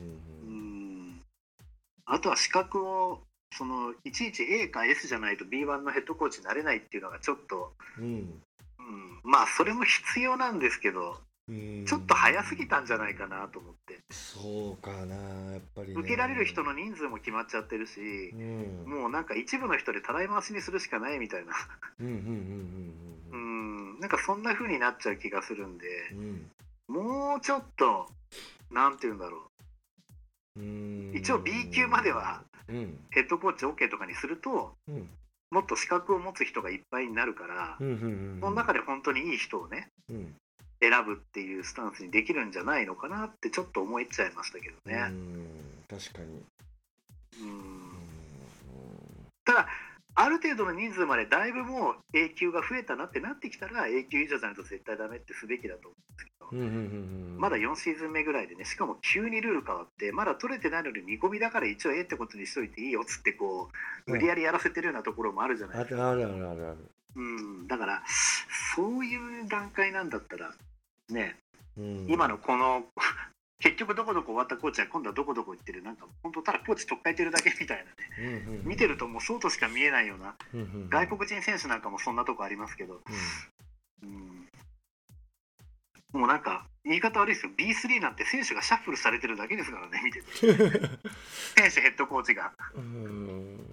S2: あとは資格をそのいちいち A か S じゃないと B1 のヘッドコーチになれないっていうのがちょっと、
S1: うん。うん。
S2: うん、まあそれも必要なんですけど。
S1: うん
S2: ちょっと早すぎたんじゃないかなと思って。
S1: そうかなやっぱりね。
S2: 受けられる人の人数も決まっちゃってるし
S1: うん。
S2: もうなんか一部の人でたらい回しにするしかないみたいな。
S1: うんうんうん
S2: う
S1: うん。
S2: ん。なんかそんな風になっちゃう気がするんで
S1: うん。
S2: もうちょっとなんて言うんだろ
S1: う。ん。
S2: う一応 B 級までは
S1: うん。
S2: ヘッドコーチ OK とかにすると
S1: うん。
S2: もっと資格を持つ人がいっぱいになるから
S1: うんうんうん。
S2: その中で本当にいい人をね
S1: うん
S2: 選ぶっていうスタンスにできるんじゃないのかなってちょっと思いちゃいましたけど
S1: う
S2: ね。
S1: ん確かに。
S2: うん。
S1: うん。
S2: ただある程度の人数までだいぶもう A 級が増えたなってなってきたら A 級以上じゃないと絶対ダメってすべきだと思うんですけど、
S1: うんうんうんうん
S2: まだ4シーズン目ぐらいでねしかも急にルール変わってまだ取れてないのに見込みだから一応 A ってことにしといていいよっつってこう無理やりやらせてるようなところもあるじゃないですか、
S1: あるあるあるある。
S2: うん、だからそういう段階なんだったらね。
S1: うん。
S2: 今のこの 結局どこどこ終わったコーチは今度はどこどこ行ってる。なんか本当ただコーチ取っ替えてるだけみたいなね。
S1: うんうんうん。
S2: 見てるともうそうとしか見えないような
S1: うんうんうん。
S2: 外国人選手なんかもそんなとこありますけど、
S1: う
S2: うん、もうなんか言い方悪いですよ B3 なんて選手がシャッフルされてるだけですからね見てて。選手ヘッドコーチが。
S1: んうん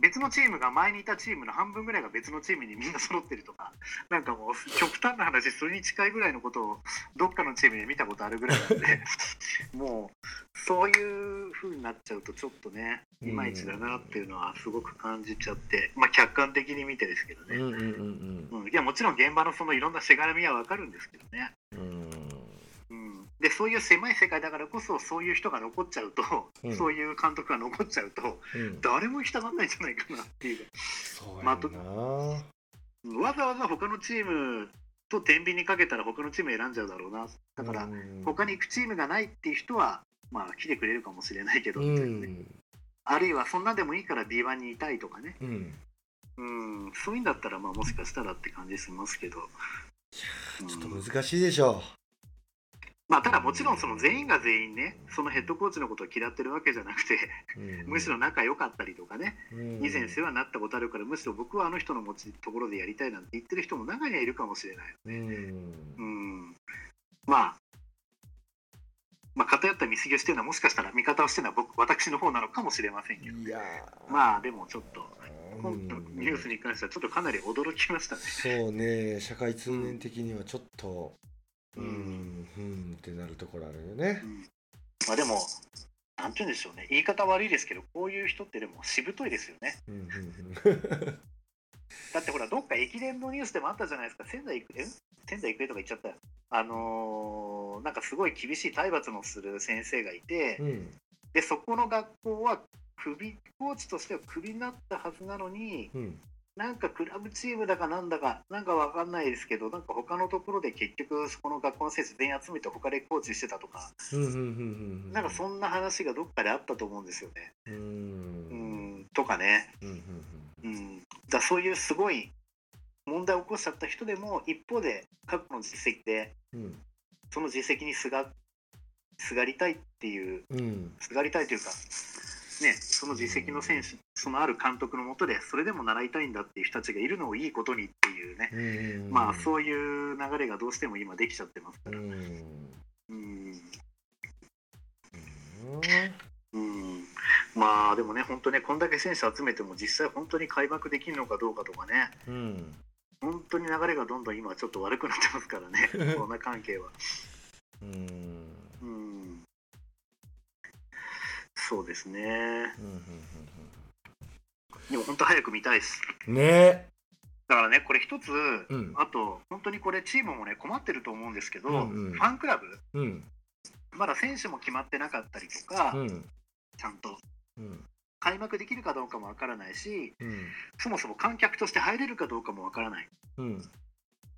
S2: 別のチームが前にいたチームの半分ぐらいが別のチームにみんな揃ってるとかなんかもう極端な話それに近いぐらいのことをどっかのチームで見たことあるぐらいなんで もうそういう風になっちゃうとちょっとねいまいちだなっていうのはすごく感じちゃってまあ客観的に見てですけどね、
S1: うん
S2: いやもちろん現場のそのいろんなしがらみはわかるんですけどね、
S1: うん
S2: うん、でそういう狭い世界だからこそそういう人が残っちゃうと、
S1: うん。
S2: そういう監督が残っちゃうと
S1: うん。
S2: 誰も行きたがらないんじゃないかなっていう。
S1: そうや
S2: まあわざわざ他のチームと天秤にかけたら他のチーム選んじゃうだろうな。だから
S1: うん。
S2: 他に行くチームがないっていう人はまあ来てくれるかもしれないけど、ね
S1: ん。
S2: あるいはそんなでもいいから B1 にいたいとかね、
S1: うん。
S2: うん、そういうんだったらまあもしかしたらって感じしますけど、うん。
S1: ちょっと難しいでしょ
S2: まあただもちろんその全員が全員ねそのヘッドコーチのことを嫌ってるわけじゃなくて
S1: うん。
S2: むしろ仲良かったりとかね
S1: うん。
S2: 以前世話になったことあるからむしろ僕はあの人の持ちところでやりたいなんて言ってる人も中にはいるかもしれない。
S1: うん。
S2: うん。まあまあ偏った見過ぎをしてるのはもしかしたら見方をしてるのは僕私の方なのかもしれませんけど
S1: いやー。
S2: まあでもちょっと
S1: うん。
S2: 本当ニュースに関してはちょっとかなり驚きましたね。
S1: そうね社会通念的にはちょっとう
S2: うん。
S1: んうんってなるところあるよね。
S2: うん。まあでもなんて言うんでしょうね。言い方悪いですけどこういう人ってでもしぶといですよね。
S1: うんうん
S2: だってほらどっか駅伝のニュースでもあったじゃないですか。仙台育英仙台育英とか言っちゃったよ。あのーなんかすごい厳しい体罰のする先生がいて、
S1: うん。うん
S2: でそこの学校はクビコーチとしてはクビになったはずなのに
S1: うん
S2: なんかクラブチームだかなんだかなんかわかんないですけどなんか他のところで結局そこの学校の選手全員集めて他でコーチしてたとか、なんかそんな話がどっかであったと思うんですよね。
S1: う
S2: うん。んとかね、
S1: うん
S2: そういうすごい問題を起こしちゃった人でも一方で過去の実績で
S1: うん。
S2: その実績にすがすがりたいっていう
S1: うん。
S2: すがりたいというか、ね、その実績の選手そのある監督のもとでそれでも習いたいんだっていう人たちがいるのをいいことにっていうね、
S1: うん。
S2: まあそういう流れがどうしても今できちゃってますから。
S1: うん。
S2: うん。ままあでもね、本当ね、こんだけ選手集めても、実際本当に開幕できるのかどうかとかね、
S1: うん。
S2: 本当に流れがどんどん今、ちょっと悪くなってますからね、コロナ関係は。
S1: うん
S2: うん、そうですね。
S1: うん
S2: でも本当早く見たいです。
S1: うんね。
S2: だからね、これ一つ、
S1: うん。
S2: あと、本当にこれ、チームもね、困ってると思うんですけど、
S1: うんうん。
S2: ファンクラブ、
S1: うん。
S2: まだ選手も決まってなかったりとか、
S1: うん。
S2: ちゃんと
S1: うん。
S2: 開幕できるかどうかもわからないし、
S1: うん。
S2: そもそも観客として入れるかどうかもわからない。
S1: うん。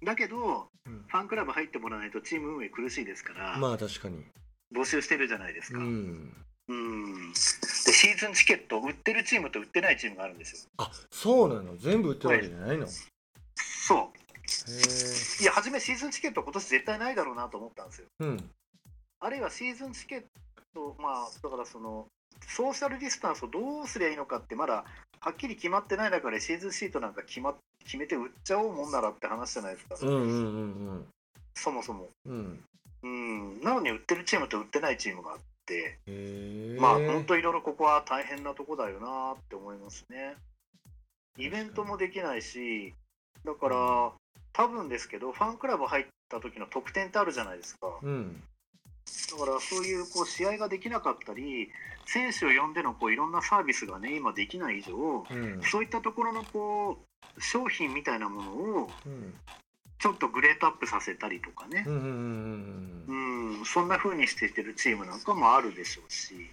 S2: だけど、
S1: うん。
S2: ファンクラブ入ってもらわないとチーム運営苦しいですから、
S1: まあ確かに。
S2: 募集してるじゃないです
S1: う
S2: か。
S1: ん
S2: うん。でシーズンチケット売ってるチームと売ってないチームがあるんですよ。
S1: あそうなの？全部売ってるわけじゃないの？へ
S2: そ
S1: え
S2: う。いや、初めシーズンチケット今年絶対ないだろうなと思ったんですよ。
S1: うん。
S2: あるいはシーズンチケット、まあ、だからその、ソーシャルディスタンスをどうすりゃいいのかって、まだはっきり決まってない中で、シーズンシートなんか決,、ま、決めて売っちゃおうもんならって話じゃないですか、
S1: うんうんうん
S2: そもそも。
S1: うんうん。
S2: うん、なのに売ってるチームと売ってないチームがあって、まあ、本当いろいろここは大変なとこだよなって思いますね。イベントもできないし、だから、多分ですけど、ファンクラブ入った時の特典ってあるじゃないですか。
S1: うん。
S2: だからそういうこう試合ができなかったり、選手を呼んでのこういろんなサービスがね、今できない以上、
S1: うん。
S2: そういったところのこう商品みたいなものを
S1: うん
S2: ちょっとグレードアップさせたりとかね。
S1: う、んうんうん
S2: うん、そんな風にしててるチームなんかもあるでしょうし、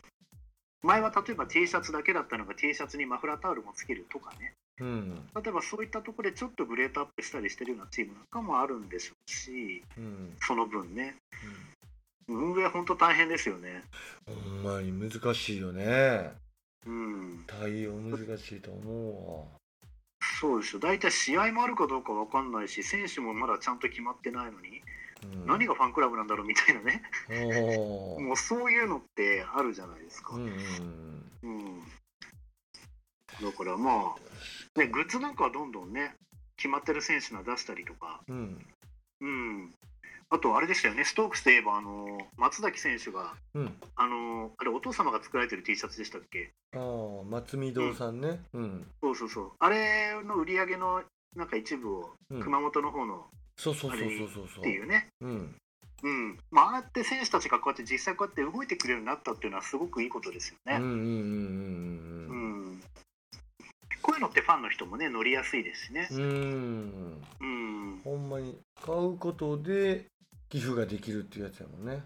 S2: 前は例えば T シャツだけだったのが T シャツにマフラータオルもつけるとかね、
S1: うん。うん
S2: 例えばそういったところでちょっとグレードアップしたりしてるようなチームなんかもあるんでしょうし、
S1: うん。
S2: その分ね、運営本当大変ですよね。
S1: ほんまに難しいよね。
S2: うん。
S1: 対応難しいと思
S2: そうですよ大体試合もあるかどうか分かんないし選手もまだちゃんと決まってないのに、
S1: うん、
S2: 何がファンクラブなんだろうみたいなね。もうそういうのってあるじゃないですか、
S1: うんうん
S2: うん。だからまあ、ね、グッズなんかはどんどんね決まってる選手が出したりとか、
S1: うん。
S2: うん、あとあれでしたよね。ストークスといえばあの松崎選手が
S1: うん。
S2: あのあれお父様が作られてる T シャツでしたっけ？
S1: ああ松見堂さんね。うん。
S2: そうそうそう。あれの売り上げのなんか一部を
S1: うん。
S2: 熊本の方の
S1: そうそうそうそうそう。
S2: っていうね、
S1: うん。
S2: うん、まあ、ああやって選手たちがこうやって実際こうやって動いてくれるようになったっていうのはすごくいいことですよね。
S1: うんうんうんうん
S2: うんこういうのってファンの人もね乗りやすいですしね。
S1: うんうん。
S2: うん、
S1: ほんまに。買うことで寄付ができるっていうやつやもんね。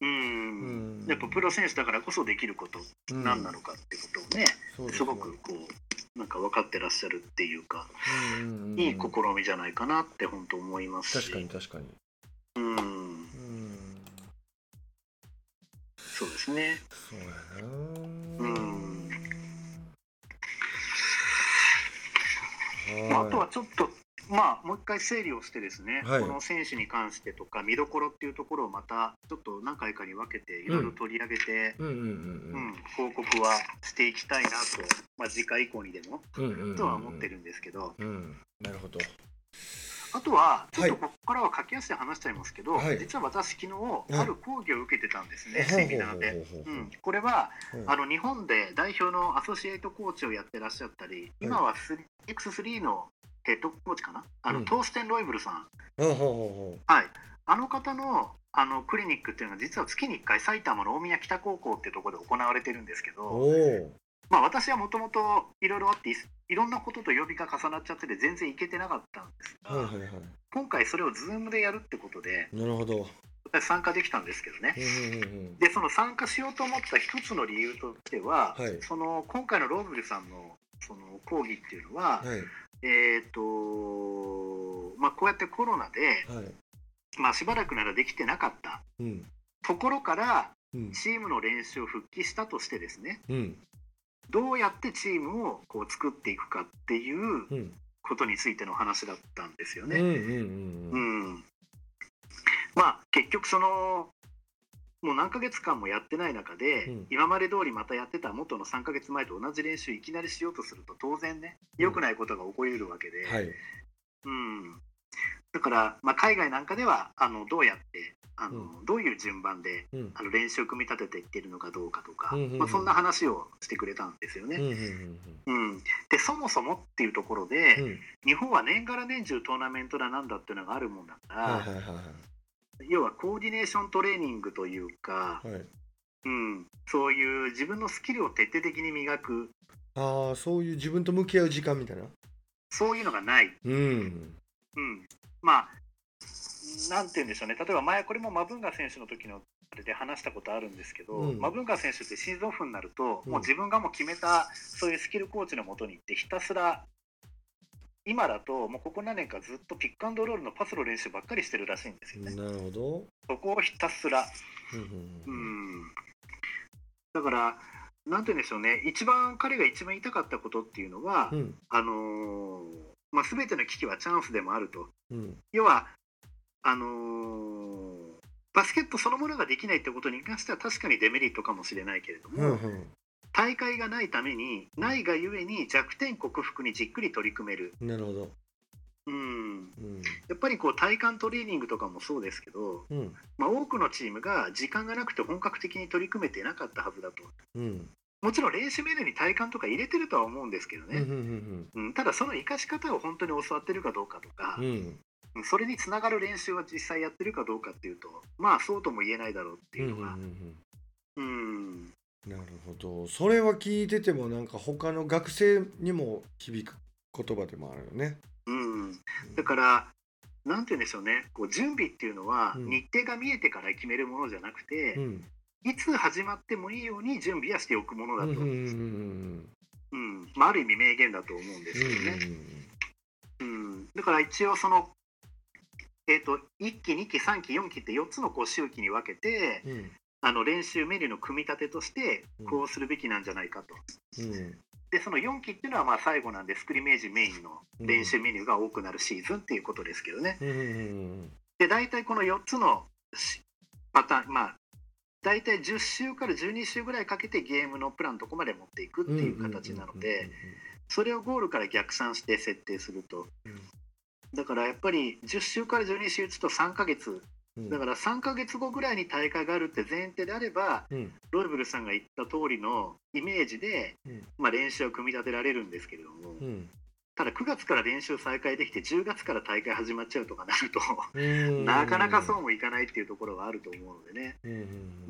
S2: うん、
S1: うん。
S2: やっぱプロ選手だからこそできること
S1: うん。
S2: 何なのかってことをね、
S1: そうですよ
S2: ごくこうなんか分かってらっしゃるっていうか、
S1: うんうんうん
S2: いい試みじゃないかなって本当思いますし。
S1: 確かに確かに。
S2: うん、
S1: うん
S2: そうですね。
S1: そうやな
S2: うん
S1: はい
S2: まあ、あとはちょっと、まあ、もう一回整理をしてですね、
S1: はい。
S2: この選手に関してとか、見どころっていうところをまた、ちょっと何回かに分けて、いろいろ取り上げて、報告はしていきたいなと、まあ、次回以降にでも、とは思ってるんですけど、
S1: うん。なるほど。
S2: あとは、ちょっ
S1: はい。
S2: とここからは駆け足で話しちゃいますけど、
S1: はい。
S2: 実は私、昨日
S1: い。
S2: ある講義を受けてたんですね、
S1: ほうほう
S2: セミナーで。
S1: ほう。
S2: ん、これは
S1: う。ん
S2: あの日本で代表のアソシエイトコーチをやってらっしゃったり、今は X3 のヘッドコーチかな、あの
S1: うん。
S2: トーステン・ロイブルさん、はい、あの方のあのクリニックっていうのは、実は月に1回、埼玉の大宮北高校っていうところで行われてるんですけど、まあ、私はもともといろいろあってい、いろんなことと曜日が重なっちゃってて、全然行けてなかったんですが、
S1: はいはいはい。
S2: 今回、それを Zoom でやるってことで、
S1: なるほど。
S2: 私、参加できたんですけどね。
S1: うんうんうん。
S2: でその参加しようと思った一つの理由としては、
S1: はい。
S2: その今回のローブルさんのその講義っていうのは、
S1: はい
S2: えっ、とまあこうやってコロナで、
S1: はい。
S2: まあ、しばらくならできてなかった
S1: うん。
S2: ところから
S1: うん。
S2: チームの練習を復帰したとしてですね
S1: うん。
S2: どうやってチームをこう作っていくかっていう
S1: うん。
S2: ことについての話だったんですよね。
S1: うんうんうん。
S2: うん。まあ結局そのもう何ヶ月間もやってない中で、
S1: うん。
S2: 今まで通りまたやってた元の3ヶ月前と同じ練習いきなりしようとすると当然ね良くないことが起こりうるわけで、
S1: はい。
S2: うん。だから、まあ、海外なんかではあのどうやってあの、
S1: う
S2: どういう順番で
S1: うん。
S2: あの練習を組み立てていってるのかどうかとか、
S1: うんうんうん。
S2: まあ、そんな話をしてくれたんですよね。
S1: うんうん
S2: うんでそもそもっていうところで、
S1: うんうん。
S2: 日本は年がら年中トーナメントだなんだっていうのがあるもんだから、
S1: はいはいはいはい
S2: 要はコーディネーショントレーニングというか、
S1: はい。
S2: うん、そういう自分のスキルを徹底的に磨く。
S1: ああそういう自分と向き合う時間みたいな？
S2: そういうのがない、
S1: うん。
S2: うん、まあなんて言うんでしょうね。例えば前これもマブンガ選手の時のあれで話したことあるんですけど、
S1: うん。
S2: マブンガ選手ってシーズンオフになると、
S1: うん。
S2: もう自分がもう決めたそういうスキルコーチのもとに行ってひたすら今だともうここ何年かずっとピックアンドロールのパスの練習ばっかりしてるらしいんですよね。
S1: なるほど。
S2: そこをひたすら。
S1: うん
S2: だから、なんて言うんでしょうね、一番彼が一番言いたかったことっていうのは、
S1: うん。
S2: あのーまあ、全ての危機はチャンスでもあると。
S1: うん。
S2: 要はあのーバスケットそのものができないってことに関しては確かにデメリットかもしれないけれども、
S1: うんうん
S2: 大会がないためにないがゆえに弱点克服にじっくり取り組める、
S1: なるほど。
S2: うん、
S1: うん。
S2: やっぱりこう体幹トレーニングとかもそうですけど、
S1: うん。
S2: まあ、多くのチームが時間がなくて本格的に取り組めてなかったはずだと。
S1: うん。
S2: もちろん練習メニューに体幹とか入れてるとは思うんですけど
S1: うんうん
S2: ね、
S1: うん。
S2: うん。ただその生かし方を本当に教わってるかどうかとか
S1: う、ん。
S2: うん。それにつながる練習は実際やってるかどうかっていうとまあそうとも言えないだろうって
S1: うん
S2: いううんのが、
S1: うん。
S2: うん
S1: なるほど。それは聞いててもなんか他の学生にも響く言葉でもあるよね。
S2: うん、だからなんて言うんでしょうね。こう準備っていうのは
S1: うん。
S2: 日程が見えてから決めるものじゃなくて、
S1: うん。
S2: いつ始まってもいいように準備はしておくものだと、
S1: うんうんうん
S2: うんまあ、ある意味名言だと思うんですよね。うん、だから一応その、えー、と1期2期3期4期って4つのこう周期に分けて
S1: うんうん
S2: あの練習メニューの組み立てとして
S1: うん。
S2: こうするべきなんじゃないかと。
S1: うん。
S2: でその4期っていうのはまあ最後なんでスクリメージメインの練習メニューが多くなるシーズンっていうことですけどね。
S1: うんうん
S2: で大体この4つのしパターンまあ大体10週から12週ぐらいかけてゲームのプランのとこまで持っていくって
S1: うん
S2: いう形なのでそれをゴールから逆算して設定すると
S1: うん
S2: だからやっぱり10週から12週打つと3ヶ月
S1: うん
S2: だから3ヶ月後ぐらいに大会があるって前提であれば
S1: うん。
S2: ロイブルさんが言った通りのイメージで、
S1: うん。
S2: まあ、練習を組み立てられるんですけれども、
S1: うん。
S2: ただ9月から練習再開できて10月から大会始まっちゃうとかなると、
S1: うん。
S2: なかなかそうもいかないっていうところはあると思うのでね、
S1: う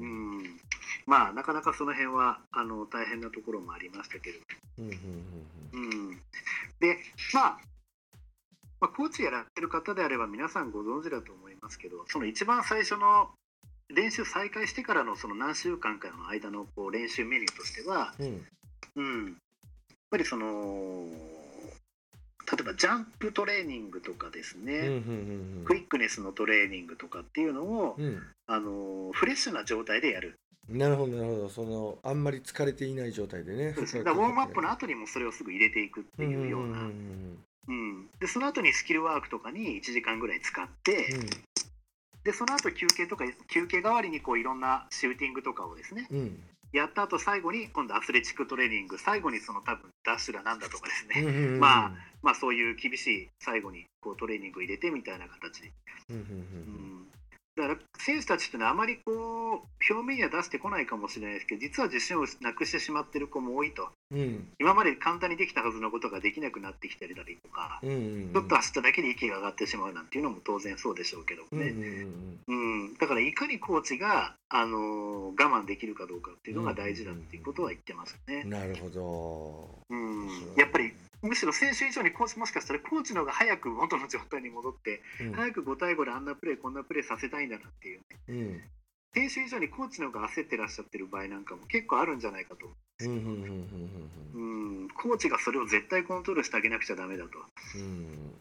S1: ん。
S2: まあなかなかその辺はあの大変なところもありましたけれど、
S1: うん。うん。
S2: うん、で、まあ、まあコーチやられてる方であれば皆さんご存知だと思いますけどその一番最初の練習再開してからのその何週間かの間のこう練習メニューとしては、
S1: うん。
S2: うん、やっぱりその例えばジャンプトレーニングとかですね、
S1: うんうんうん
S2: クイックネスのトレーニングとかっていうのを、
S1: うん。
S2: あのフレッシュな状態でやる。
S1: なるほどなるほど。そのあんまり疲れていない状態でね。
S2: ウォームアップの後にもそれをすぐ入れていくっていうような、
S1: ん
S2: うんでその後にスキルワークとかに1時間ぐらい使って、でその後休憩とか休憩代わりにこういろんなシューティングとかをですね
S1: うん。うん
S2: やった後最後に今度アスレチックトレーニング最後にその多分ダッシュだなんだとかですね、
S1: うんうんうん
S2: まあまあそういう厳しい最後にこうトレーニングを入れてみたいな形で、
S1: うんうん。
S2: うんだから選手たちってのはあまりこう表面には出してこないかもしれないですけど実は自信をなくしてしまってる子も多いと。
S1: うん。うん
S2: 今まで簡単にできたはずのことができなくなってきてたりとか、
S1: うんうん
S2: ちょっと走っただけで息が上がってしまうなんていうのも当然そうでしょうけど
S1: うんうん
S2: ね、
S1: うん。
S2: うん。だからいかにコーチが、あのー我慢できるかどうかっていうのが大事だっていうことは言ってますね。
S1: なるほど。
S2: うん、やっぱりむしろ選手以上にコーチもしかしたらコーチの方が早く元の状態に戻って
S1: うん。
S2: 早く5対5であんなプレーこんなプレーさせたいんだなっていう
S1: うん。
S2: 選手以上にコーチの方が焦ってらっしゃってる場合なんかも結構あるんじゃないかと、コーチがそれを絶対コントロールしてあげなくちゃダメだと、
S1: うん。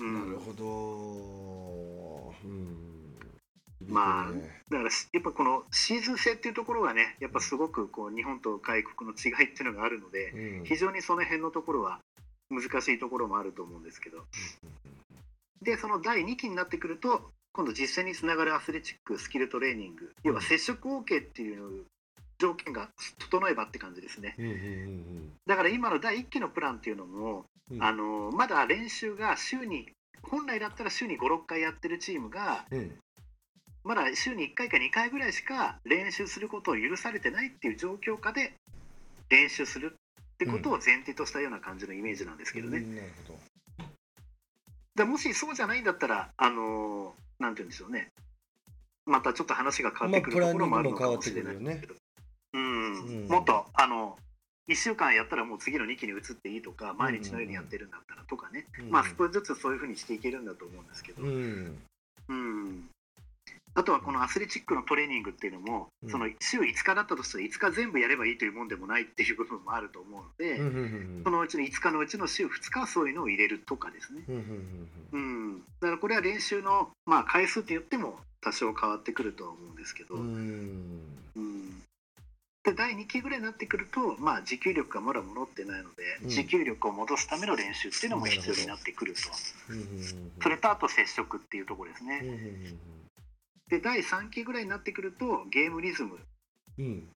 S2: うん、
S1: なるほど。うん
S2: まあだからしやっぱこのシーズン制っていうところがねやっぱすごくこう日本と外国の違いっていうのがあるので
S1: うん。
S2: 非常にその辺のところは難しいところもあると思うんですけど。でその第2期になってくると今度実践につながるアスレチックスキルトレーニング要は接触 OK っていう条件が整えばって感じですね。だから今の第1期のプランっていうのも、
S1: うん。
S2: あのまだ練習が週に本来だったら週に56回やってるチームが
S1: うん
S2: まだ週に1回か2回ぐらいしか練習することを許されてないっていう状況下で練習するってことを前提としたような感じのイメージなんですけどね。
S1: うんなるほど。
S2: でもしそうじゃないんだったら、あのーなんて言うんでしょうね、またちょっと話が変わってくるところもあるのかもしれないけど、うん。
S1: うん。
S2: もっと、あの1週間やったらもう次の2期に移っていいとか、毎日のようにやってるんだったらとかね、
S1: うん。
S2: まあ少しずつそういうふうにしていけるんだと思うんですけど、
S1: うん。
S2: うんあとはこのアスレチックのトレーニングっていうのも、
S1: うん。
S2: その週5日だったとして5日全部やればいいというもんでもないっていう部分もあると思うので、そのうちの5日のうちの週2日はそういうのを入れるとかですね。
S1: うん
S2: だからこれは練習の、まあ、回数って言っても多少変わってくるとは思うんですけど、
S1: う
S2: うん。
S1: ん
S2: で第2期ぐらいになってくると、まあ、持久力がまだ戻ってないので、
S1: うん。
S2: 持久力を戻すための練習っていうのも必要になってくると、それとあと接触っていうところです
S1: うん
S2: ね。
S1: うん
S2: で第3期ぐらいになってくるとゲームリズムっ
S1: うん。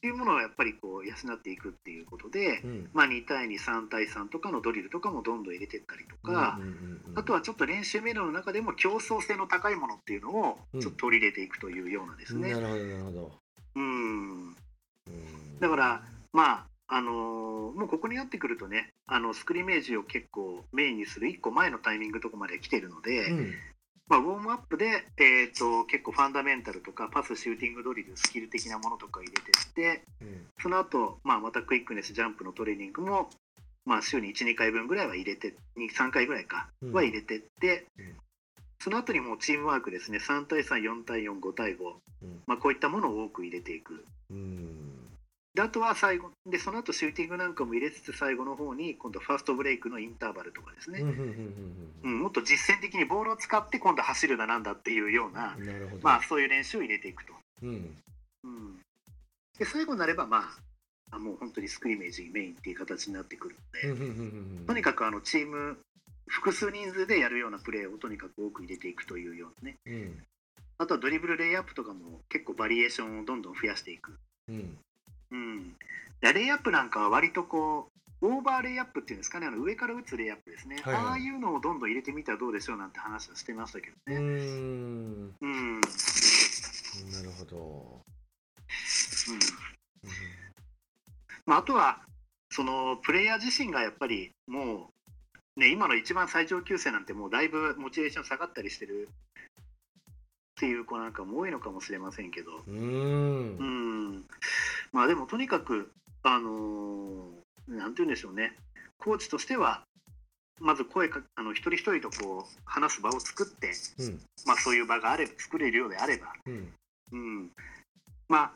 S2: ていうものをやっぱりこう養っていくっていうことで、
S1: うん。
S2: まあ、2対23対3とかのドリルとかもどんどん入れていったりとか、
S1: うんうんうん
S2: あとはちょっと練習メニューの中でも競争性の高いものっていうのをちょっと取り入れていくというようなですね。
S1: なるほどなるほど。
S2: うん。
S1: うん。
S2: だからまああのーもうここになってくるとねあのスクリメージを結構メインにする1個前のタイミングとこまで来てるので、
S1: うん
S2: まあ、ウォームアップで、えー、と結構ファンダメンタルとかパスシューティングドリルスキル的なものとかを入れてって
S1: うん。
S2: その後、まあまたクイックネスジャンプのトレーニングも、まあ、週に12回分ぐらいは入れて3回ぐらいか
S1: うん。
S2: は入れてって、
S1: うん。
S2: その後にもうチームワークですね。3対34対45対5、
S1: うん。
S2: まあ、こういったものを多く入れていく。
S1: うん
S2: であとは最後でその後シューティングなんかも入れつつ最後の方に今度ファーストブレイクのインターバルとかですね、
S1: うん
S2: もっと実践的にボールを使って今度走るだなんだっていうような、まあ、そういう練習を入れていくと、
S1: うん。
S2: うん、で最後になればまああもう本当にスクリメージメインっていう形になってくるので、とにかくあのチーム複数人数でやるようなプレーをとにかく多く入れていくというようなね。
S1: うん。
S2: あとはドリブルレイアップとかも結構バリエーションをどんどん増やしていく。
S1: うん
S2: うん、でレイアップなんかは割とこうオーバーレイアップっていうんですかねあの上から打つレイアップですね、
S1: はいはい
S2: ああいうのをどんどん入れてみたらどうでしょうなんて話をしてましたけどね、
S1: ん
S2: うん。うん。
S1: なるほど。
S2: まあ、あとはそのプレイヤー自身がやっぱりもう、ね、今の一番最上級生なんてもうだいぶモチベーション下がったりしてるっていう子なんかも多いのかもしれませんけど、
S1: うん。
S2: まあでもとにかく、あのーなんて言うんでしょうね、コーチとしては、まず声か、あの一人一人とこう話す場を作って、
S1: うん。
S2: まあ、そういう場があれば、作れるようであれば、
S1: うん。
S2: うん、まあ、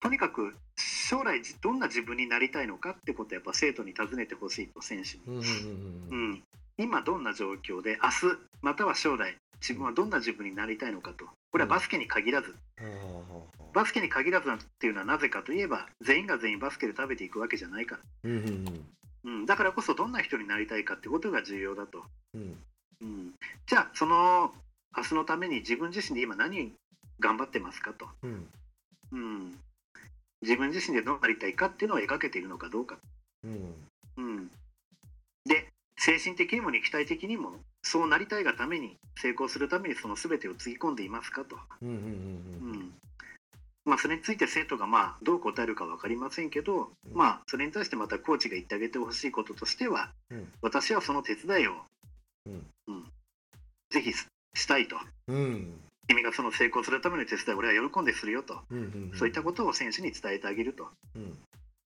S2: とにかく将来、どんな自分になりたいのかってことをやっぱ生徒に尋ねてほしいと、選手に。
S1: うん、
S2: 今どんな状況で、明日または将来、自分はどんな自分になりたいのかと、これはバスケに限らず、バスケに限らずっていうのはなぜかといえば全員が全員バスケで食べていくわけじゃないから、
S1: うん
S2: だからこそどんな人になりたいかってことが重要だと、
S1: うん。
S2: うん、じゃあその明日のために自分自身で今何頑張ってますかと、
S1: うん。
S2: うん、自分自身でどうなりたいかっていうのを描けているのかどうか、
S1: うん。
S2: うん、で精神的にも肉体的にもそうなりたいがために成功するためにその全てをつぎ込んでいますかと、まあ、それについて生徒がまあどう答えるか分かりませんけど、まあ、それに対してまたコーチが言ってあげてほしいこととしては、
S1: うん。
S2: 私はその手伝いを、
S1: うん。
S2: うん。ぜひししたいと。
S1: うん。
S2: 君がその成功するための手伝いを俺は喜んでするよと、
S1: うんうん。
S2: そういったことを選手に伝えてあげると、
S1: うん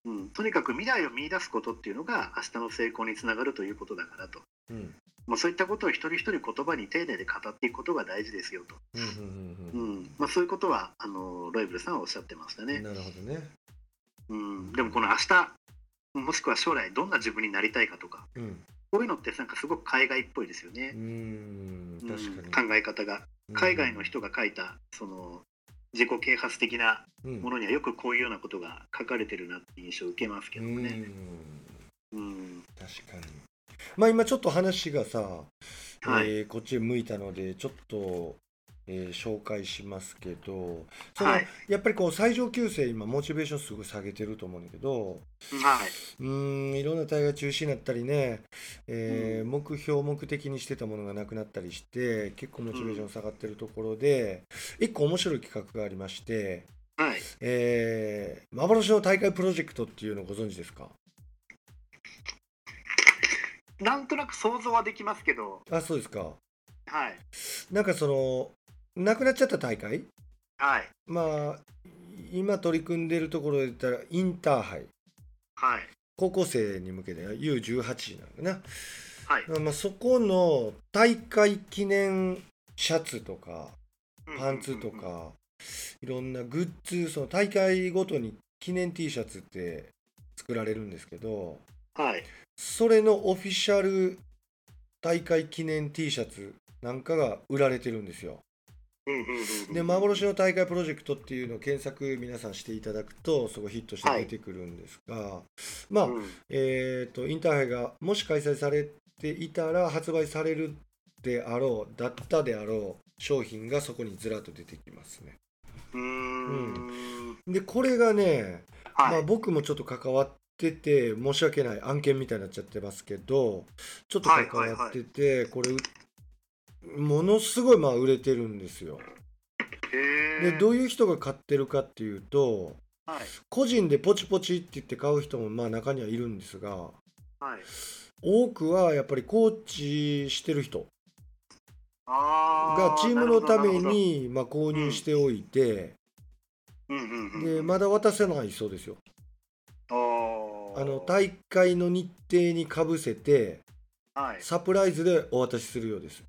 S2: うん、とにかく未来を見出すことっていうのが明日の成功につながるということだからと、
S1: うん。
S2: まあ、そういったことを一人一人言葉に丁寧で語っていくことが大事ですよと、そういうことはあのロイブルさんはおっしゃってましたね。
S1: うんなるほどね。
S2: うん、でもこの明日もしくは将来どんな自分になりたいかとか。
S1: うん。
S2: こういうのってなんかすごく海外っぽいですよ
S1: う
S2: ね、うん
S1: かに
S2: 考え方が海外の人が書いたその自己啓発的な
S1: うん。
S2: ものにはよくこういうようなことが書かれてるなって印象を受けますけどもね。
S1: うん。
S2: うん。
S1: 確かに。まあ今ちょっと話がさ、
S2: はい。
S1: えーこっちへ向いたのでちょっと、えー紹介しますけどその、
S2: はい
S1: やっぱりこう最上級生今モチベーションすごい下げてると思うんだけど
S2: はい。
S1: うーんいろんな大会中止になったりね、えー目標目的にしてたものがなくなったりして結構モチベーション下がってるところで、一個面白い企画がありまして、
S2: はい。
S1: えー幻の大会プロジェクトっていうのをご存知ですか？
S2: なんとなく想像はできますけど、
S1: あそうですか
S2: はい。
S1: なんかそのなくなっちゃった大会？
S2: はい。
S1: まあ今取り組んでるところで言ったらインターハイ
S2: はい。
S1: 高校生に向けて U18 なのか
S2: はい。
S1: な、まあ、そこの大会記念シャツとかパンツと
S2: うん。
S1: かいろんなグッズその大会ごとに記念 T シャツって作られるんですけど
S2: はい。
S1: それのオフィシャル大会記念 T シャツなんかが売られてるんですよ。
S2: うんうんうん
S1: で幻の大会プロジェクトっていうのを検索皆さんしていただくとそこヒットして出てくるんですが、まあ、
S2: うん
S1: えー、とインターハイがもし開催されていたら発売されるであろうだったであろう商品がそこにずらっと出てきますね。
S2: うーん。
S1: でこれがね、まあ、
S2: はい。
S1: 僕もちょっと関わってて申し訳ない案件みたいになっちゃってますけどちょっと関わってて、これものすごいまあ売れてるんですよ。でどういう人が買ってるかっていうと
S2: はい。
S1: 個人でポチポチって言って買う人もまあ中にはいるんですが
S2: はい。
S1: 多くはやっぱりコーチしてる人
S2: あ
S1: がチームのためにまあ購入しておいて、
S2: うん。
S1: でまだ渡せないそうですよ。
S2: あ
S1: の大会の日程にかぶせて
S2: はい。
S1: サプライズでお渡しするようです。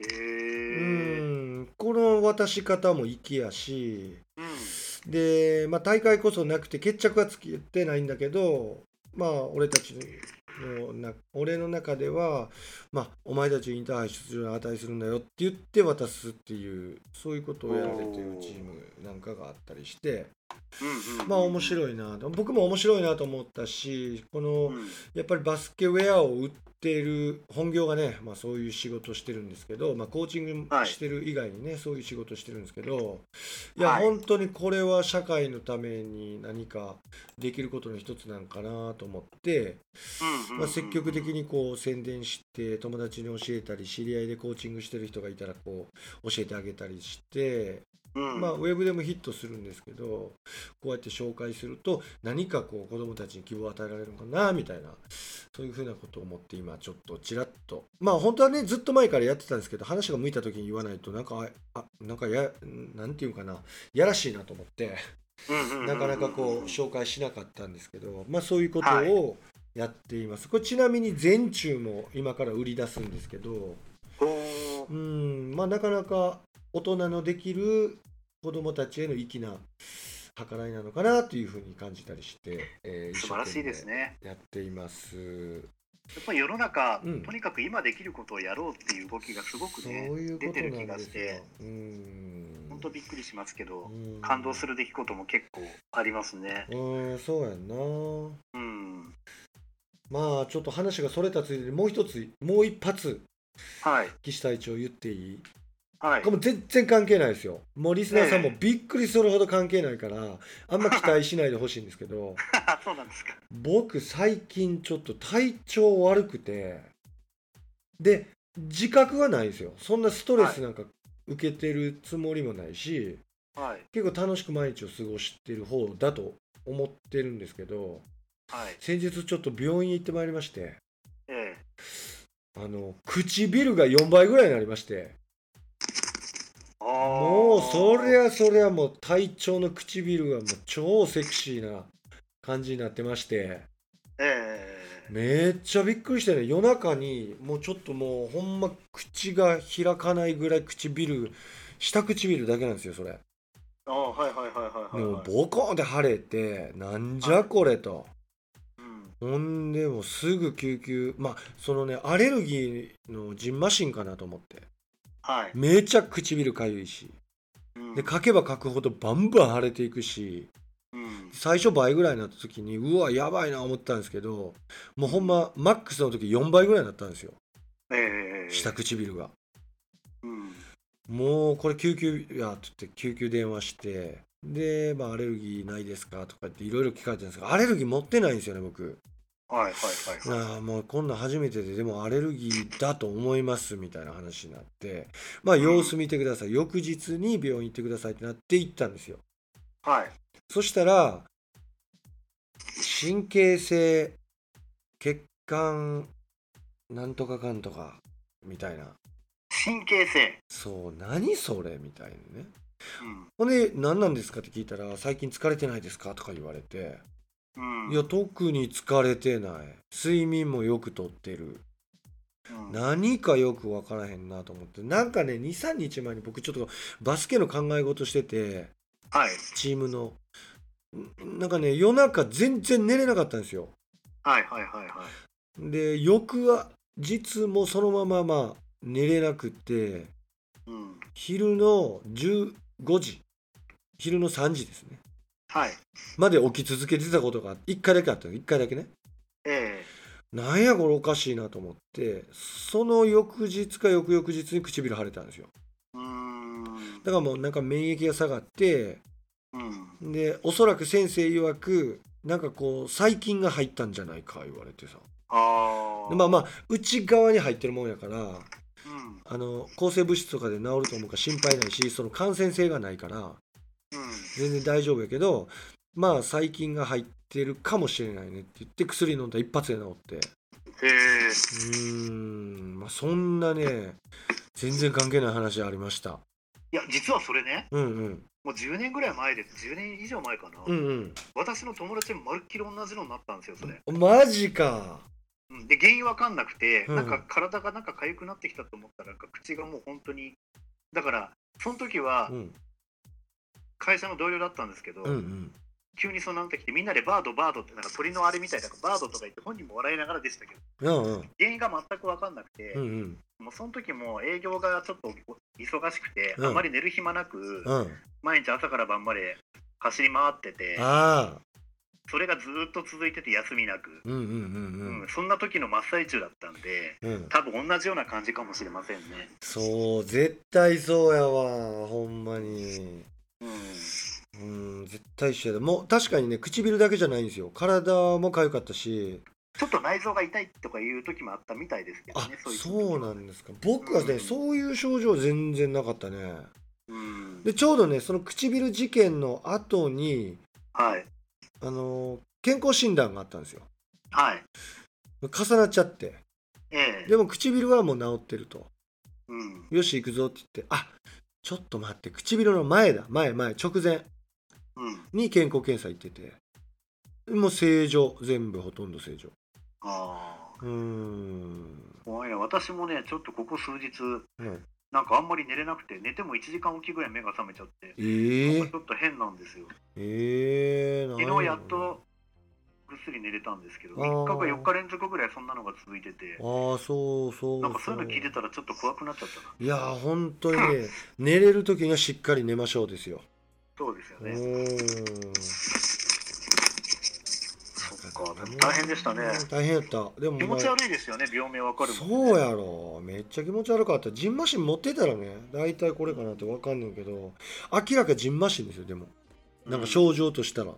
S2: へ
S1: う
S2: ー
S1: んこの渡し方も粋やし
S2: うん。
S1: で、まあ、大会こそなくて決着はつけてないんだけどまあ俺たちのな俺の中では、まあ、お前たちインターハイ出場に値するんだよって言って渡すっていうそういうことをやられてるチームなんかがあったりして。まあ面白いなと。僕も面白いなと思ったしこの
S2: うん。
S1: やっぱりバスケウェアを売ってる本業がね、まあ、そういう仕事してるんですけど、まあ、コーチング
S2: はい。
S1: してる以外にね、そういう仕事してるんですけどい。や、
S2: はい
S1: 本当にこれは社会のために何かできることの一つなんかなと思って、まあ、積極的にこう宣伝して友達に教えたり知り合いでコーチングしてる人がいたらこう教えてあげたりして
S2: うん
S1: まあ、ウェブでもヒットするんですけどこうやって紹介すると何かこう子どもたちに希望を与えられるのかなみたいなそういうふうなことを思って今ちょっとちらっと。まあ本当はねずっと前からやってたんですけど話が向いた時に言わないとなんかあなんかやなんていうかなやらしいなと思ってなかなかこう紹介しなかったんですけどまあそういうことをやっています、これちなみに全中も今から売り出すんですけどうんまあなかなか大人のできる子どもたちへの粋な計らいなのかなというふうに感じたりして、えー
S2: 素晴らしいですね。
S1: やっています。
S2: やっぱり世の中、
S1: うん
S2: とにかく今できることをやろうっていう動きがすごくね
S1: いう
S2: 出てる気がして。
S1: うん。
S2: 本当びっくりしますけど、
S1: うん
S2: 感動する出来事も結構ありますね。
S1: うん、そうやんな。
S2: うん。
S1: まあちょっと話がそれたついでにもう一つもう一発
S2: はい。
S1: 岸隊長言っていい？
S2: はい
S1: これ。も全然関係ないですよ。もうリスナーさんもびっくりするほど関係ないからあんま期待しないでほしいんですけど。
S2: そうなんですか。
S1: 僕最近ちょっと体調悪くてで自覚はないんですよそんなストレスなんか受けてるつもりもないし、
S2: はい。
S1: 結構楽しく毎日を過ごしてる方だと思ってるんですけど
S2: はい。
S1: 先日ちょっと病院へ行ってまいりまして
S2: ええ。
S1: あの唇が4倍ぐらいになりましてもうそり
S2: ゃ。
S1: ゃそりゃもう体調の唇がもう超セクシーな感じになってまして
S2: ええ。
S1: めっちゃびっくりしてね夜中にもうちょっともうほんま口が開かないぐらい唇下唇だけなんですよそれ
S2: ああ、はいはいはいはいはい
S1: もう
S2: はい。
S1: ボコーンって腫れてなんじゃこれと
S2: うん。
S1: ほんでもうすぐ救急まあそのねアレルギーのジンマシンかなと思って
S2: はい。
S1: めちゃ唇かゆいし
S2: うん
S1: で書けば書くほどバンバン腫れていくし
S2: うん。
S1: 最初倍ぐらいになった時にうわやばいな思ったんですけどもうほんまマックスの時4倍ぐらいになったんですよ
S2: ええ。
S1: 下唇が。
S2: うん。
S1: もうこれ救急やって言って救急電話してで、まあ、アレルギーないですかとか言っていろいろ聞かれてるんですがアレルギー持ってないんですよね僕
S2: はいはいはいはい。
S1: もうこんなん初めてででもアレルギーだと思いますみたいな話になってまあ様子見てください翌日に病院行ってくださいってなって行ったんですよ
S2: はい。
S1: そしたら神経性血管なんとかかんとかみたいな
S2: 神経性。
S1: そう何それみたいなね
S2: うん。
S1: ほんで何なんですかって聞いたら最近疲れてないですかとか言われて
S2: うん。
S1: いや特に疲れてない睡眠もよくとってる
S2: うん
S1: 何かよく分からへんなと思ってなんかね23日前に僕ちょっとバスケの考え事してて
S2: はい。
S1: チームのんなんかね夜中全然寝れなかったんですよ
S2: はいはいはいはい。
S1: で翌は実もそのまままあ寝れなくて
S2: うん。
S1: 昼の15時昼の3時ですね
S2: はい。
S1: まで起き続けてたことが1回だけあったの1回だけね
S2: え
S1: なんやこれおかしいなと思ってその翌日か翌々日に唇腫れたんですよ。だからもうなんか免疫が下がって
S2: うん。
S1: でおそらく先生曰くなんかこう細菌が入ったんじゃないか言われてさ
S2: あ
S1: まあまあ内側に入ってるもんやから
S2: うん。
S1: あの抗生物質とかで治ると思うから心配ないしその感染性がないから
S2: うん。
S1: 全然大丈夫やけどまあ細菌が入ってるかもしれないねって言って薬飲んだら一発で治って
S2: へえ。
S1: うーんまあそんなね全然関係ない話ありました
S2: いや、実はそれね、
S1: うんうん
S2: もう10年ぐらい前です。10年以上前かな。
S1: うん
S2: 私の友達もまるっきり同じのになったんですよ、それ。
S1: うんマジか
S2: うんで、原因わかんなくて、
S1: うん
S2: なんか体がなんか痒くなってきたと思ったら、なんか口がもう本当に。だから、その時は
S1: うん
S2: 会社の同僚だったんですけど、
S1: うんうん。
S2: 急にそうなってきて、みんなでバード、バードって、なんか鳥のあれみたいな、バードとか言って、本人も笑いながらでしたけど、
S1: うんうん。
S2: 原因が全くわかんなくて、
S1: うんうん。
S2: もうその時も営業がちょっと忙しくて、
S1: うん。
S2: あまり寝る暇なく、
S1: うん。
S2: 毎日朝から晩まで走り回ってて、それがずっと続いてて休みなく、そんな時の真っ最中だったんで、
S1: うんうん。
S2: 多分同じような感じかもしれませんね。
S1: そう絶対そうやわほんまに
S2: うん、
S1: うん絶対一緒やで。もう確かにね唇だけじゃないんですよ。体も痒かったし。
S2: ちょっと内臓が痛いとかいう時もあったみたいですけど
S1: あ
S2: ね、そう
S1: なんですか。僕はね、
S2: うん。
S1: そういう症状全然なかったね。
S2: うん、
S1: でちょうどねその唇事件の後に
S2: はい、
S1: あの健康診断があったんですよ。
S2: はい、
S1: 重なっちゃって。
S2: ええ。
S1: でも唇はもう治ってると。
S2: うん、
S1: よし行くぞって言ってあちょっと待って唇の前だ。前前直前。
S2: うん、
S1: に健康検査行ってて。もう正常。全部ほとんど正常。
S2: ああ、
S1: うーん。
S2: 怖いな。私もね、ちょっとここ数日、
S1: うん
S2: なんかあんまり寝れなくて、寝ても1時間おきぐらい目が覚めちゃって、
S1: えー。
S2: ちょっと変なんですよ。
S1: えー、
S2: 昨日やっとぐっすり寝れたんですけど、
S1: あー。
S2: 3日か4日連続ぐらいそんなのが続いてて、
S1: ああそうそう
S2: なんかそういうの聞いてたらちょっと怖くなっちゃったな。
S1: いやー本当にね寝れる時にはしっかり寝ましょうですよ。
S2: そうですよ
S1: う
S2: ね。
S1: ーん
S2: そっか、でも大変でしたね。
S1: 大変やった。でも
S2: 気持ち悪いですよね、病名わかるもん、ね。
S1: そうやろ。めっちゃ気持ち悪かった。ジンマシン持ってたらね大体これかなって分かんねんけど明らかジンマシンですよでも。なんか症状としたら。
S2: う。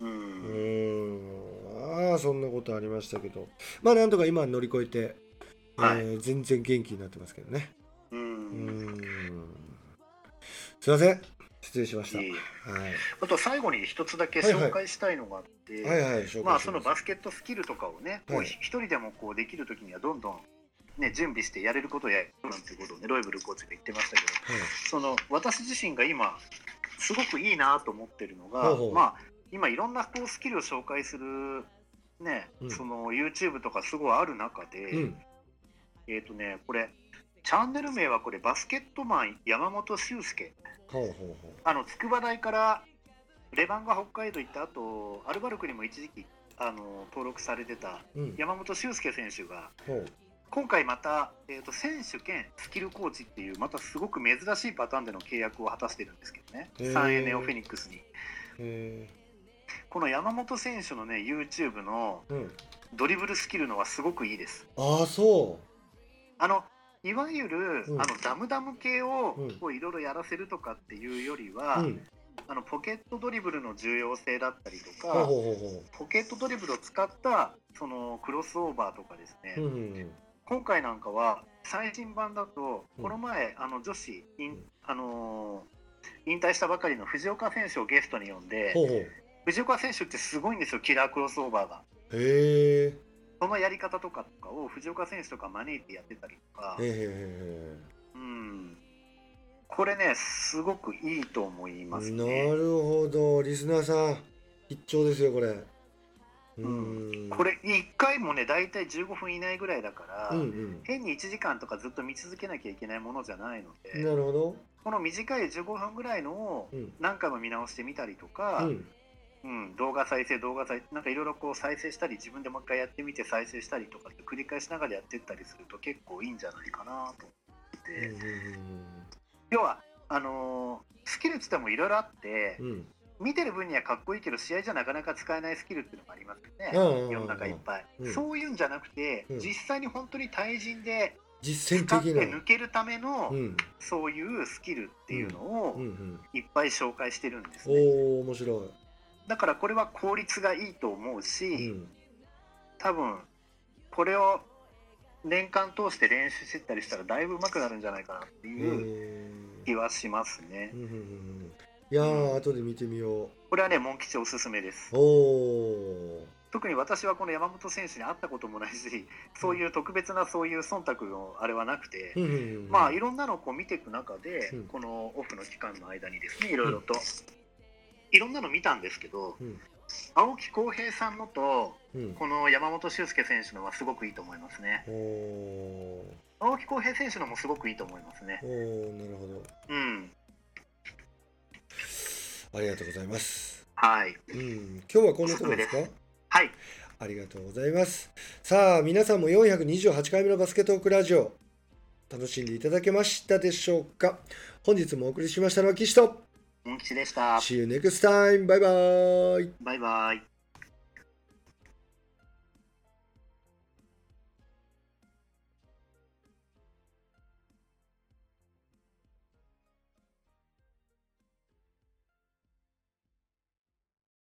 S1: うん。ーんああそんなことありましたけど。まあなんとか今乗り越えて、
S2: はい。
S1: えー全然元気になってますけどね。
S2: う。
S1: うん。すいません。失礼しました。はい。
S2: あと最後に一つだけ紹介したいのがあって、
S1: はいはい紹介し
S2: まあそのバスケットスキルとかをね、
S1: はい。
S2: 一人でもこうできるときにはどんどん、ね、準備してやれることをやるなんていうことをね、ロイブルコーチが言ってましたけど、
S1: はい。
S2: その私自身が今、すごくいいなと思ってるのが、
S1: ほうほう。
S2: まあ、今いろんなこうスキルを紹介する、ね
S1: うん。
S2: その YouTube とかすごいある中で、
S1: うん。
S2: えっ、とね、これ、チャンネル名はこれ、バスケットマン山本修介。
S1: ほうほうほ
S2: あの筑波大からレバンが北海道行った後アルバルクにも一時期あの登録されてた山本修介選手が
S1: ほう。
S2: 今回また、えー、と選手兼スキルコーチっていうまたすごく珍しいパターンでの契約を果たしてるんですけどね。
S1: へー。
S2: サンエネオフェニックスに。
S1: へ
S2: この山本選手のね YouTube のドリブルスキルのはすごくいいです。
S1: ああそ
S2: あのいわゆる、
S1: うん。
S2: あのダムダム系をいろいろやらせるとかっていうよりは、
S1: うん。
S2: あのポケットドリブルの重要性だったりとか、
S1: ほうほうほうほ
S2: ポケットドリブルを使ったそのクロスオーバーとかですね、
S1: ううんうん。
S2: 今回なんかは最新版だと
S1: うん。
S2: この前、あの女子あのー引退したばかりの藤岡選手をゲストに呼んで藤岡選手ってすごいんですよキラークロスオーバーが。
S1: へえ
S2: そのやり方とかを藤岡選手とか招いてやってたりとか。
S1: へ、え
S2: うん、これねすごくいいと思います
S1: な
S2: ね。
S1: るほど。リスナーさん必聴ですよこれ。う
S2: うん。
S1: ん
S2: これ1回もね大体15分以内ぐらいだから、
S1: うんうん。
S2: 変に1時間とかずっと見続けなきゃいけないものじゃないので、
S1: なるほど。
S2: この短い15分ぐらいのを
S1: うん。
S2: 何回も見直してみたりと
S1: う
S2: か、
S1: ん
S2: うん動画再生動画再生なんかいろいろこう再生したり自分でもう一回やってみて再生したりとかって繰り返しながらやってったりすると結構いいんじゃないかなと思って、要はあのースキルっつってもいろいろあって、
S1: うんうん
S2: 見てる分にはかっこいいけど試合じゃなかなか使えないスキルっていうのがありますよね、世の中いっぱい、
S1: うん
S2: そういうんじゃなくて、
S1: うん。
S2: 実際に本当に対人で
S1: 実践的な。
S2: 抜けるための、
S1: うん。
S2: そういうスキルっていうのをいっぱい紹介してるんです
S1: お
S2: ね、
S1: お面白い
S2: だからこれは効率がいいと思うし、
S1: うん。
S2: 多分これを年間通して練習してったりしたらだいぶ上手くなるんじゃないかなって
S1: へ
S2: いう
S1: え
S2: 気はしますね。
S1: うんうんうん。うんいやー後で見てみよ
S2: これはねモン吉おすすめです。特に私はこの山本選手に会ったこともないしそういう特別なそういう忖度のあれはなくて、
S1: うんうんうん。
S2: まあいろんなのをこう見ていく中で、
S1: うん。
S2: このオフの期間の間にですねいろいろと、いろんなの見たんですけど、
S1: うん。
S2: 青木浩平さんのと
S1: うん。
S2: この山本修介選手のはすごくいいと思いますね。青木浩平選手のもすごくいいと思いますね。
S1: おおなるほど。
S2: うん。
S1: ありがとうございます。
S2: はい。
S1: うん。今日はこんなところですか？
S2: はい。
S1: ありがとうございます。さあ皆さんも428回目のバスケットークラジオ楽しんでいただけましたでしょうか？本日もお送りしましたのは岸と
S2: モン吉でした。
S1: See you next time! バイバイ
S2: バイバイ